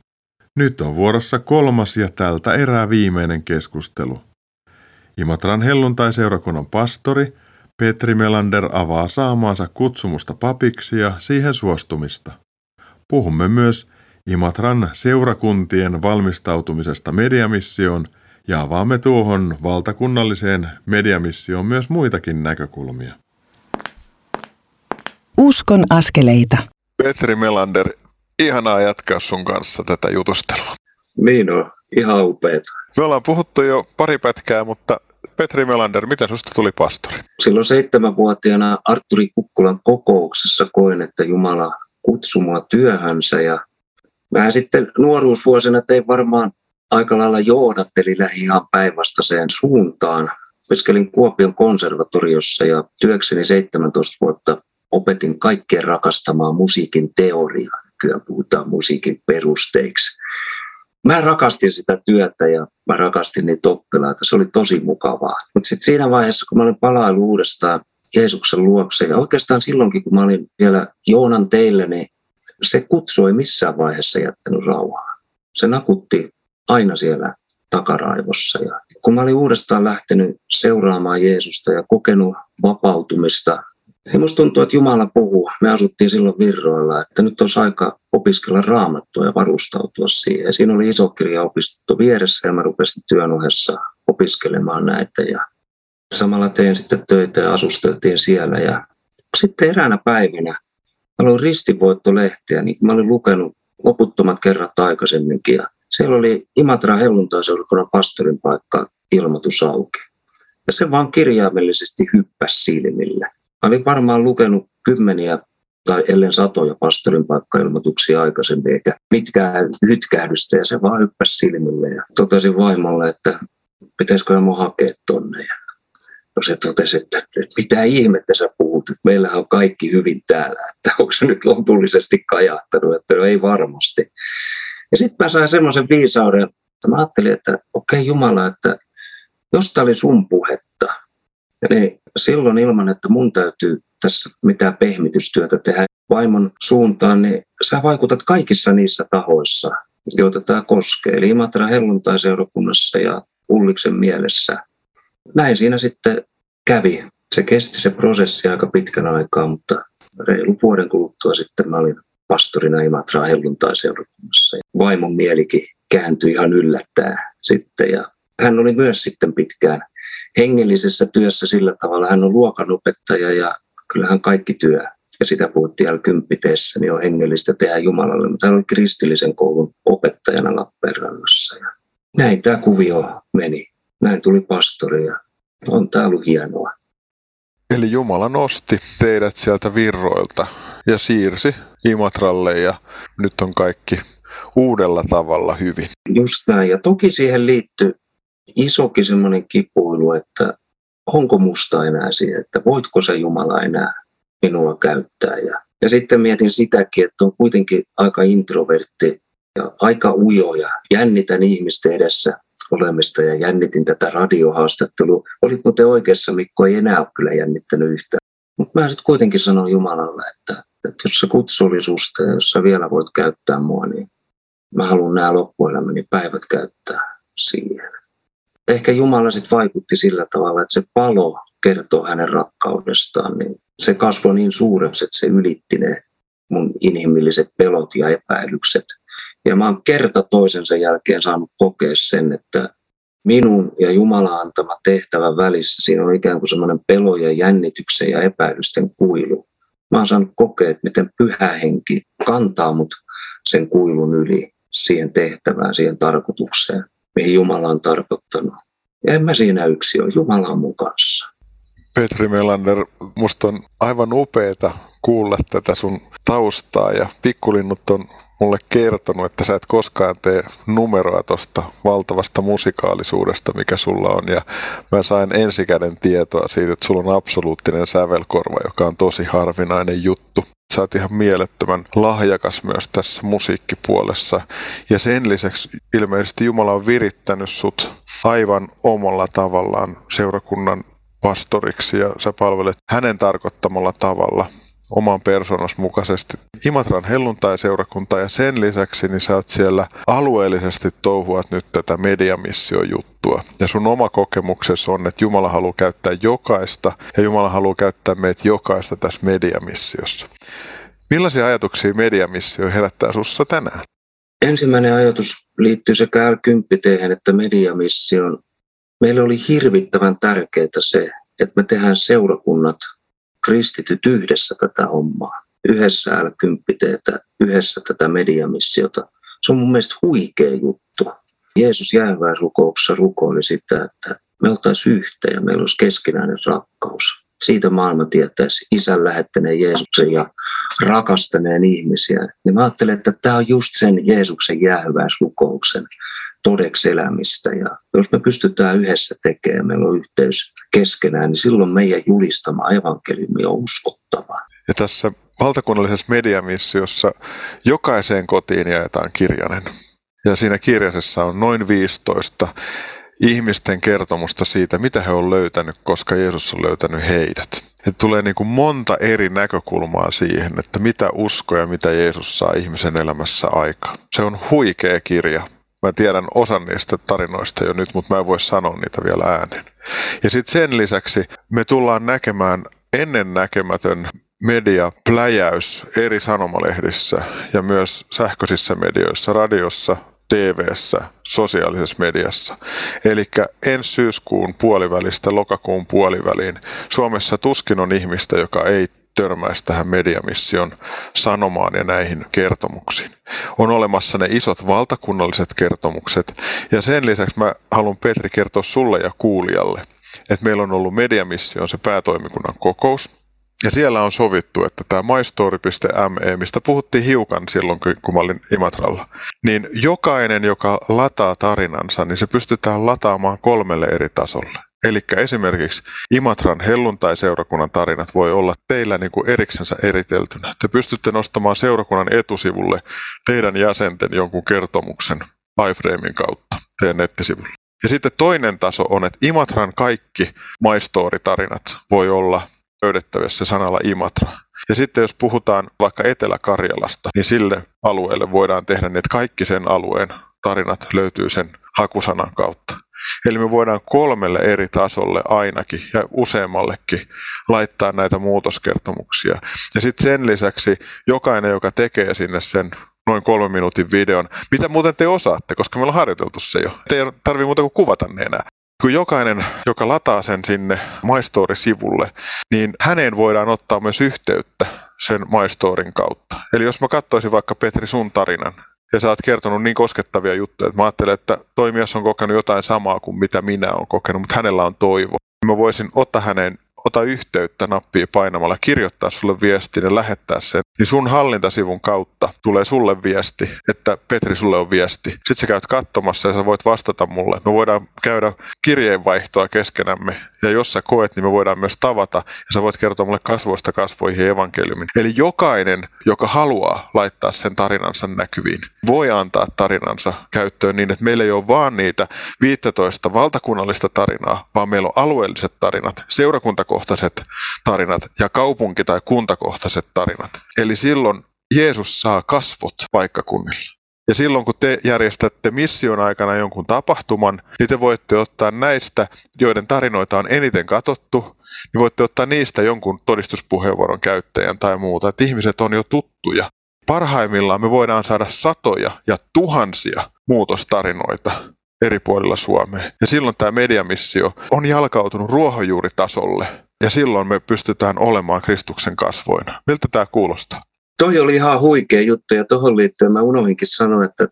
Nyt on vuorossa kolmas ja tältä erää viimeinen keskustelu. Imatran helluntai-seurakunnan pastori Petri Melander avaa saamaansa kutsumusta papiksi ja siihen suostumista. Puhumme myös Imatran seurakuntien valmistautumisesta mediamissioon ja avaamme tuohon valtakunnalliseen mediamissioon myös muitakin näkökulmia. Uskon askeleita. Petri Melander, ihanaa jatkaa sun kanssa tätä jutustelua. Niin on, ihan upeeta. Me ollaan puhuttu jo pari pätkää, mutta Petri Melander, miten susta tuli pastori? Silloin seitsemänvuotiaana Arturi Kukkulan kokouksessa koin, että Jumala kutsui mua työhönsä ja mä sitten nuoruusvuosina tein varmaan aika lailla johdatteli lähi ihan päinvastaiseen suuntaan. Opiskelin Kuopion konservatoriossa ja työkseni 17 vuotta opetin kaikkeen rakastamaan musiikin teoriaa. Kyllä puhutaan musiikin perusteiksi. Mä rakastin sitä työtä ja mä rakastin niitä oppilaita. Se oli tosi mukavaa. Mutta sitten siinä vaiheessa, kun mä olin palailu uudestaan Jeesuksen luokse, ja oikeastaan silloinkin, kun mä olin siellä Joonan teille, niin se kutsu ei missään vaiheessa jättänyt rauhaa. Se nakutti aina siellä takaraivossa. Ja kun mä olin uudestaan lähtenyt seuraamaan Jeesusta ja kokenut vapautumista ja musta tuntuu, että Jumala puhuu. Me asuttiin silloin virroilla, että nyt olisi aika opiskella raamattua ja varustautua siihen. Siinä oli iso kirja opistettu vieressä ja mä rupesin työn ohessa opiskelemaan näitä. Ja samalla tein sitten töitä ja asusteltiin siellä. Ja sitten eräänä päivänä mä luin ristivoittolehtiä, niin mä olin lukenut loputtomat kerrat aikaisemminkin. Ja siellä oli Imatra helluntaiseurakunnan pastorin paikka ilmoitus auki. Ja se vaan kirjaimellisesti hyppäsi silmille. Mä olin varmaan lukenut kymmeniä tai ellen satoja pastorin paikkailmoituksia aikaisemmin, eikä mitkään hytkähdystä, ja se vaan hyppäsi silmille. Ja totesin vaimolle, että pitäisikö mun hakea tonne. Ja no se totesi, että, että mitä ihmettä sä puhut, että meillähän on kaikki hyvin täällä, että onko se nyt lopullisesti kajahtanut, että no ei varmasti. Ja sitten mä sain semmoisen viisauden, että mä ajattelin, että okei okay, Jumala, että jos tämä oli sun puhetta, niin silloin ilman, että mun täytyy tässä mitään pehmitystyötä tehdä vaimon suuntaan, niin sä vaikutat kaikissa niissä tahoissa, joita tämä koskee. Eli Imatra helluntai-seurakunnassa ja Ulliksen mielessä. Näin siinä sitten kävi. Se kesti se prosessi aika pitkän aikaa, mutta reilu vuoden kuluttua sitten mä olin pastorina Imatra helluntai-seurakunnassa. Vaimon mielikin kääntyi ihan yllättää sitten ja hän oli myös sitten pitkään hengellisessä työssä sillä tavalla. Hän on luokanopettaja ja kyllähän kaikki työ ja sitä puhuttiin l niin on hengellistä tehdä Jumalalle. Mutta hän oli kristillisen koulun opettajana Lappeenrannassa. Ja näin tämä kuvio meni. Näin tuli pastori ja on tämä ollut hienoa. Eli Jumala nosti teidät sieltä virroilta ja siirsi Imatralle ja nyt on kaikki uudella tavalla hyvin. Just näin. Ja toki siihen liittyy isokin semmoinen kipuilu, että onko musta enää siihen, että voitko se Jumala enää minua käyttää. Ja, ja sitten mietin sitäkin, että on kuitenkin aika introvertti ja aika ujo ja jännitän ihmisten edessä olemista ja jännitin tätä radiohaastattelua. Olit muuten oikeassa, Mikko, ei enää ole kyllä jännittänyt yhtään. Mutta mä sitten kuitenkin sanon Jumalalle, että, että jos se kutsu oli susta jos sä vielä voit käyttää mua, niin mä haluan nämä loppuelämäni päivät käyttää siihen. Ehkä Jumala sitten vaikutti sillä tavalla, että se palo kertoo hänen rakkaudestaan, niin se kasvoi niin suureksi, että se ylitti ne mun inhimilliset pelot ja epäilykset. Ja mä oon kerta toisensa jälkeen saanut kokea sen, että minun ja Jumalan antama tehtävä välissä, siinä on ikään kuin semmoinen pelojen, jännityksen ja epäilysten kuilu. Mä oon saanut kokea, että miten pyhä henki kantaa mut sen kuilun yli siihen tehtävään, siihen tarkoitukseen, mihin Jumala on tarkoittanut. Ja en mä siinä yksi ole, Jumala on mun kanssa. Petri Melander, musta on aivan upeeta kuulla tätä sun taustaa ja pikkulinnut on mulle kertonut, että sä et koskaan tee numeroa tuosta valtavasta musikaalisuudesta, mikä sulla on. Ja mä sain ensikäden tietoa siitä, että sulla on absoluuttinen sävelkorva, joka on tosi harvinainen juttu. Sä oot ihan mielettömän lahjakas myös tässä musiikkipuolessa. Ja sen lisäksi ilmeisesti Jumala on virittänyt sut aivan omalla tavallaan seurakunnan pastoriksi ja sä palvelet hänen tarkoittamalla tavalla oman persoonas mukaisesti Imatran helluntai-seurakuntaa ja sen lisäksi niin sä oot siellä alueellisesti touhuat nyt tätä mediamissio-juttua. Ja sun oma kokemuksesi on, että Jumala haluaa käyttää jokaista ja Jumala haluaa käyttää meitä jokaista tässä mediamissiossa. Millaisia ajatuksia mediamissio herättää sussa tänään? Ensimmäinen ajatus liittyy sekä l että mediamission. Meille oli hirvittävän tärkeää se, että me tehdään seurakunnat kristityt yhdessä tätä hommaa, yhdessä l yhdessä tätä mediamissiota. Se on mun mielestä huikea juttu. Jeesus jääväisrukouksessa rukoili sitä, että me oltaisiin yhtä ja meillä olisi keskinäinen rakkaus. Siitä maailma tietäisi isän lähettäneen Jeesuksen ja rakastaneen ihmisiä. Niin mä ajattelen, että tämä on just sen Jeesuksen jäähyväisrukouksen todeksi elämistä. Ja jos me pystytään yhdessä tekemään, meillä on yhteys keskenään, niin silloin meidän julistama evankeliumi on uskottava. Ja tässä valtakunnallisessa mediamissiossa jokaiseen kotiin jaetaan kirjanen. Ja siinä kirjasessa on noin 15 ihmisten kertomusta siitä, mitä he on löytänyt, koska Jeesus on löytänyt heidät. Et tulee niin kuin monta eri näkökulmaa siihen, että mitä usko ja mitä Jeesus saa ihmisen elämässä aika. Se on huikea kirja. Mä tiedän osan niistä tarinoista jo nyt, mutta mä en voi sanoa niitä vielä ääneen. Ja sitten sen lisäksi me tullaan näkemään ennen näkemätön mediapläjäys eri sanomalehdissä ja myös sähköisissä medioissa, radiossa, tv sosiaalisessa mediassa. Eli ensi syyskuun puolivälistä lokakuun puoliväliin Suomessa tuskin on ihmistä, joka ei törmäisi tähän mediamission sanomaan ja näihin kertomuksiin. On olemassa ne isot valtakunnalliset kertomukset ja sen lisäksi mä haluan Petri kertoa sulle ja kuulijalle, että meillä on ollut mediamission se päätoimikunnan kokous, ja siellä on sovittu, että tämä mystory.me, mistä puhuttiin hiukan silloin, kun mä olin Imatralla, niin jokainen, joka lataa tarinansa, niin se pystytään lataamaan kolmelle eri tasolle. Eli esimerkiksi Imatran helluntai-seurakunnan tarinat voi olla teillä niin kuin eriksensä eriteltynä. Te pystytte nostamaan seurakunnan etusivulle teidän jäsenten jonkun kertomuksen iframein kautta teidän nettisivulle. Ja sitten toinen taso on, että Imatran kaikki MyStory-tarinat voi olla löydettävissä sanalla Imatra. Ja sitten jos puhutaan vaikka Etelä-Karjalasta, niin sille alueelle voidaan tehdä niin, että kaikki sen alueen tarinat löytyy sen hakusanan kautta. Eli me voidaan kolmelle eri tasolle ainakin ja useammallekin laittaa näitä muutoskertomuksia. Ja sitten sen lisäksi jokainen, joka tekee sinne sen noin kolmen minuutin videon, mitä muuten te osaatte, koska me ollaan harjoiteltu se jo. Te ei tarvitse muuta kuin kuvata ne enää. Kun jokainen, joka lataa sen sinne MyStory-sivulle, niin häneen voidaan ottaa myös yhteyttä sen MyStorin kautta. Eli jos mä katsoisin vaikka Petri sun tarinan, ja sä oot kertonut niin koskettavia juttuja, että mä ajattelen, että toimijas on kokenut jotain samaa kuin mitä minä olen kokenut, mutta hänellä on toivo. Mä voisin ottaa hänen ota yhteyttä nappia painamalla, kirjoittaa sulle viestin ja lähettää sen, niin sun hallintasivun kautta tulee sulle viesti, että Petri, sulle on viesti. Sitten sä käyt katsomassa ja sä voit vastata mulle. Me voidaan käydä kirjeenvaihtoa keskenämme ja jos sä koet, niin me voidaan myös tavata ja sä voit kertoa mulle kasvoista kasvoihin evankeliumin. Eli jokainen, joka haluaa laittaa sen tarinansa näkyviin, voi antaa tarinansa käyttöön niin, että meillä ei ole vaan niitä 15 valtakunnallista tarinaa, vaan meillä on alueelliset tarinat, seurakuntakohtaiset tarinat ja kaupunki- tai kuntakohtaiset tarinat. Eli silloin Jeesus saa kasvot paikkakunnilla. Ja silloin kun te järjestätte mission aikana jonkun tapahtuman, niin te voitte ottaa näistä, joiden tarinoita on eniten katottu, niin voitte ottaa niistä jonkun todistuspuheenvuoron käyttäjän tai muuta, että ihmiset on jo tuttuja. Parhaimmillaan me voidaan saada satoja ja tuhansia muutostarinoita eri puolilla Suomea. Ja silloin tämä mediamissio on jalkautunut ruohonjuuritasolle. Ja silloin me pystytään olemaan Kristuksen kasvoina. Miltä tämä kuulostaa? toi oli ihan huikea juttu ja tuohon liittyen mä unohinkin sanoa, että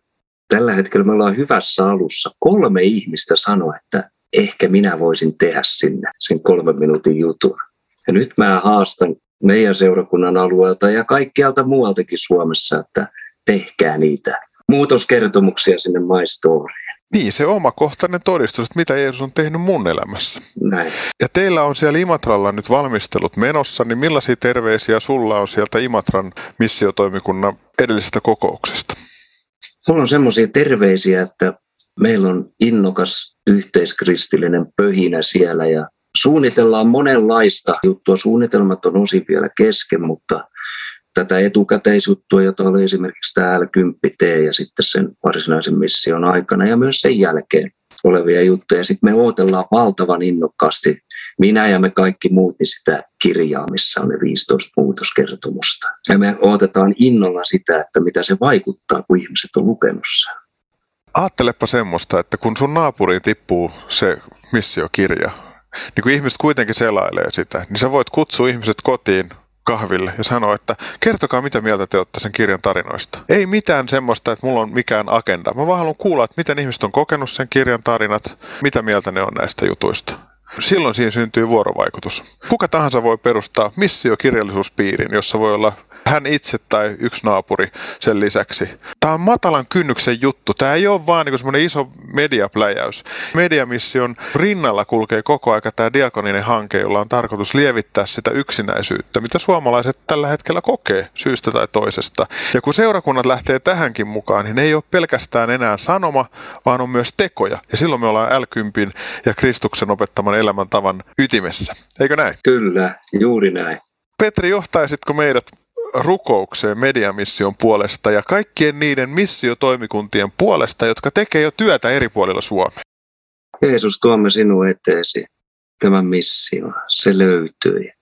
tällä hetkellä me ollaan hyvässä alussa. Kolme ihmistä sanoi, että ehkä minä voisin tehdä sinne sen kolmen minuutin jutun. Ja nyt mä haastan meidän seurakunnan alueelta ja kaikkialta muualtakin Suomessa, että tehkää niitä muutoskertomuksia sinne Storyin. Niin, se omakohtainen todistus, että mitä Jeesus on tehnyt mun elämässä. Näin. Ja teillä on siellä Imatralla nyt valmistelut menossa, niin millaisia terveisiä sulla on sieltä Imatran missiotoimikunnan edellisestä kokouksesta? Mulla on semmoisia terveisiä, että meillä on innokas yhteiskristillinen pöhinä siellä ja suunnitellaan monenlaista juttua. Suunnitelmat on osin vielä kesken, mutta tätä etukäteisjuttua, jota oli esimerkiksi tämä L10T ja sitten sen varsinaisen mission aikana ja myös sen jälkeen olevia juttuja. Sitten me odotellaan valtavan innokkaasti, minä ja me kaikki muut, niin sitä kirjaa, missä on ne 15 muutoskertomusta. Ja me odotetaan innolla sitä, että mitä se vaikuttaa, kun ihmiset on lukenut sen. Aattelepa semmoista, että kun sun naapuriin tippuu se missiokirja, niin kun ihmiset kuitenkin selailee sitä, niin sä voit kutsua ihmiset kotiin kahville ja sanoi, että kertokaa mitä mieltä te olette sen kirjan tarinoista. Ei mitään semmoista, että mulla on mikään agenda. Mä vaan haluan kuulla, että miten ihmiset on kokenut sen kirjan tarinat, mitä mieltä ne on näistä jutuista. Silloin siinä syntyy vuorovaikutus. Kuka tahansa voi perustaa missiokirjallisuuspiirin, jossa voi olla hän itse tai yksi naapuri sen lisäksi. Tämä on matalan kynnyksen juttu. Tämä ei ole vaan niin semmoinen iso mediapläjäys. Mediamission rinnalla kulkee koko aika tämä diakoninen hanke, jolla on tarkoitus lievittää sitä yksinäisyyttä, mitä suomalaiset tällä hetkellä kokee syystä tai toisesta. Ja kun seurakunnat lähtee tähänkin mukaan, niin ne ei ole pelkästään enää sanoma, vaan on myös tekoja. Ja silloin me ollaan l ja Kristuksen opettaman elämäntavan ytimessä. Eikö näin? Kyllä, juuri näin. Petri, johtaisitko meidät rukoukseen mediamission puolesta ja kaikkien niiden missiotoimikuntien puolesta, jotka tekee jo työtä eri puolilla Suomea. Jeesus, tuomme sinun eteesi tämän missio. Se löytyi.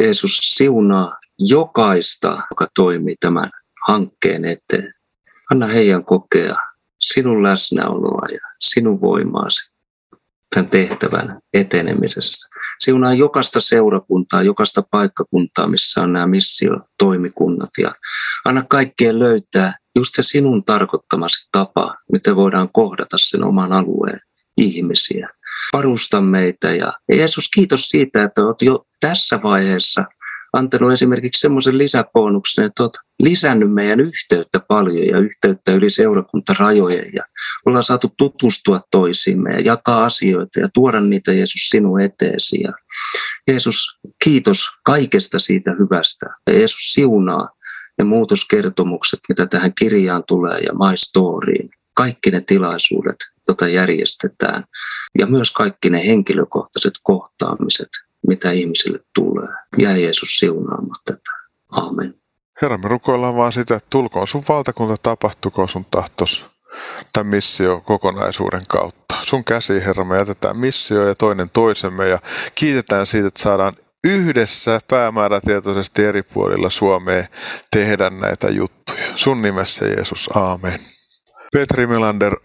Jeesus siunaa jokaista, joka toimii tämän hankkeen eteen. Anna heidän kokea sinun läsnäoloa ja sinun voimaasi tämän tehtävän etenemisessä. Siunaa jokaista seurakuntaa, jokaista paikkakuntaa, missä on nämä missiotoimikunnat ja anna kaikkien löytää just se sinun tarkoittamasi tapa, miten voidaan kohdata sen oman alueen ihmisiä. Varusta meitä ja Jeesus kiitos siitä, että olet jo tässä vaiheessa antanut esimerkiksi semmoisen lisäbonuksen, että olet lisännyt meidän yhteyttä paljon ja yhteyttä yli seurakuntarajojen ja ollaan saatu tutustua toisiimme ja jakaa asioita ja tuoda niitä Jeesus sinun eteesi. Ja Jeesus, kiitos kaikesta siitä hyvästä. Ja Jeesus siunaa ne muutoskertomukset, mitä tähän kirjaan tulee ja My Storyin. Kaikki ne tilaisuudet, joita järjestetään ja myös kaikki ne henkilökohtaiset kohtaamiset, mitä ihmisille tulee. Jää Jeesus siunaamaan tätä. Amen. Herra, me rukoillaan vaan sitä, että tulkoon sun valtakunta, tapahtukoon sun tahtos tämän missio kokonaisuuden kautta. Sun käsi, Herra, me jätetään missio ja toinen toisemme ja kiitetään siitä, että saadaan yhdessä päämäärätietoisesti eri puolilla Suomea tehdä näitä juttuja. Sun nimessä Jeesus, aamen. Petri Melander,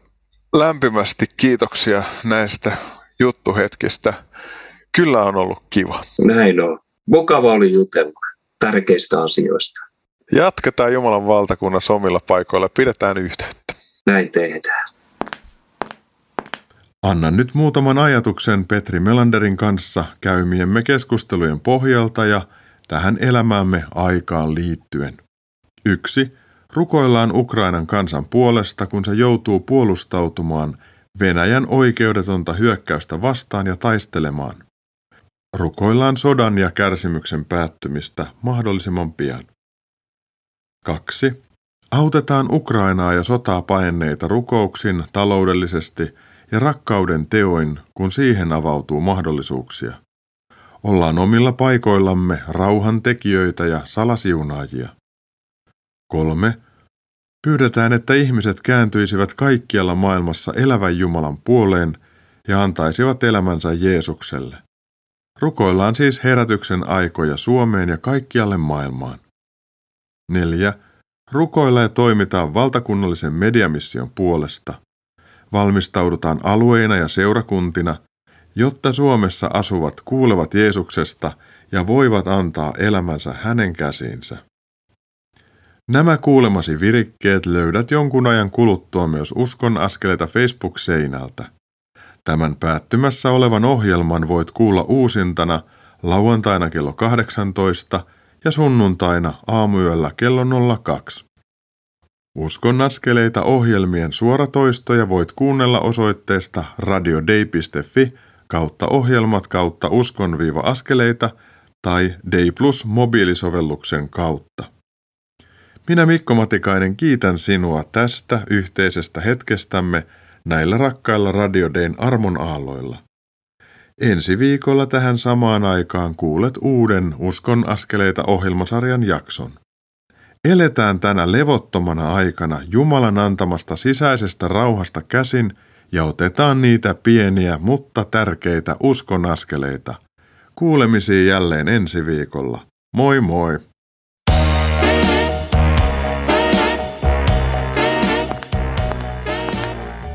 lämpimästi kiitoksia näistä juttuhetkistä. Kyllä on ollut kiva. Näin on. Mukava oli jutella tärkeistä asioista. Jatketaan Jumalan valtakunnassa omilla paikoilla. Pidetään yhteyttä. Näin tehdään. Anna nyt muutaman ajatuksen Petri Melanderin kanssa käymiemme keskustelujen pohjalta ja tähän elämäämme aikaan liittyen. Yksi. Rukoillaan Ukrainan kansan puolesta, kun se joutuu puolustautumaan Venäjän oikeudetonta hyökkäystä vastaan ja taistelemaan. Rukoillaan sodan ja kärsimyksen päättymistä mahdollisimman pian. 2. Autetaan Ukrainaa ja sotaa paenneita rukouksin taloudellisesti ja rakkauden teoin, kun siihen avautuu mahdollisuuksia. Ollaan omilla paikoillamme rauhan tekijöitä ja salasiunaajia. 3. Pyydetään, että ihmiset kääntyisivät kaikkialla maailmassa elävän Jumalan puoleen ja antaisivat elämänsä Jeesukselle. Rukoillaan siis herätyksen aikoja Suomeen ja kaikkialle maailmaan. 4. Rukoilla ja toimitaan valtakunnallisen mediamission puolesta. Valmistaudutaan alueina ja seurakuntina, jotta Suomessa asuvat kuulevat Jeesuksesta ja voivat antaa elämänsä hänen käsiinsä. Nämä kuulemasi virikkeet löydät jonkun ajan kuluttua myös Uskon askeleita Facebook-seinältä. Tämän päättymässä olevan ohjelman voit kuulla uusintana lauantaina kello 18 ja sunnuntaina aamuyöllä kello 02. Uskon askeleita ohjelmien suoratoistoja voit kuunnella osoitteesta radiodei.fi kautta ohjelmat kautta uskon-askeleita tai Day Plus mobiilisovelluksen kautta. Minä Mikko Matikainen kiitän sinua tästä yhteisestä hetkestämme näillä rakkailla radiodein armon aalloilla. Ensi viikolla tähän samaan aikaan kuulet uuden Uskon askeleita ohjelmasarjan jakson. Eletään tänä levottomana aikana Jumalan antamasta sisäisestä rauhasta käsin ja otetaan niitä pieniä, mutta tärkeitä uskon askeleita. Kuulemisiin jälleen ensi viikolla. Moi moi!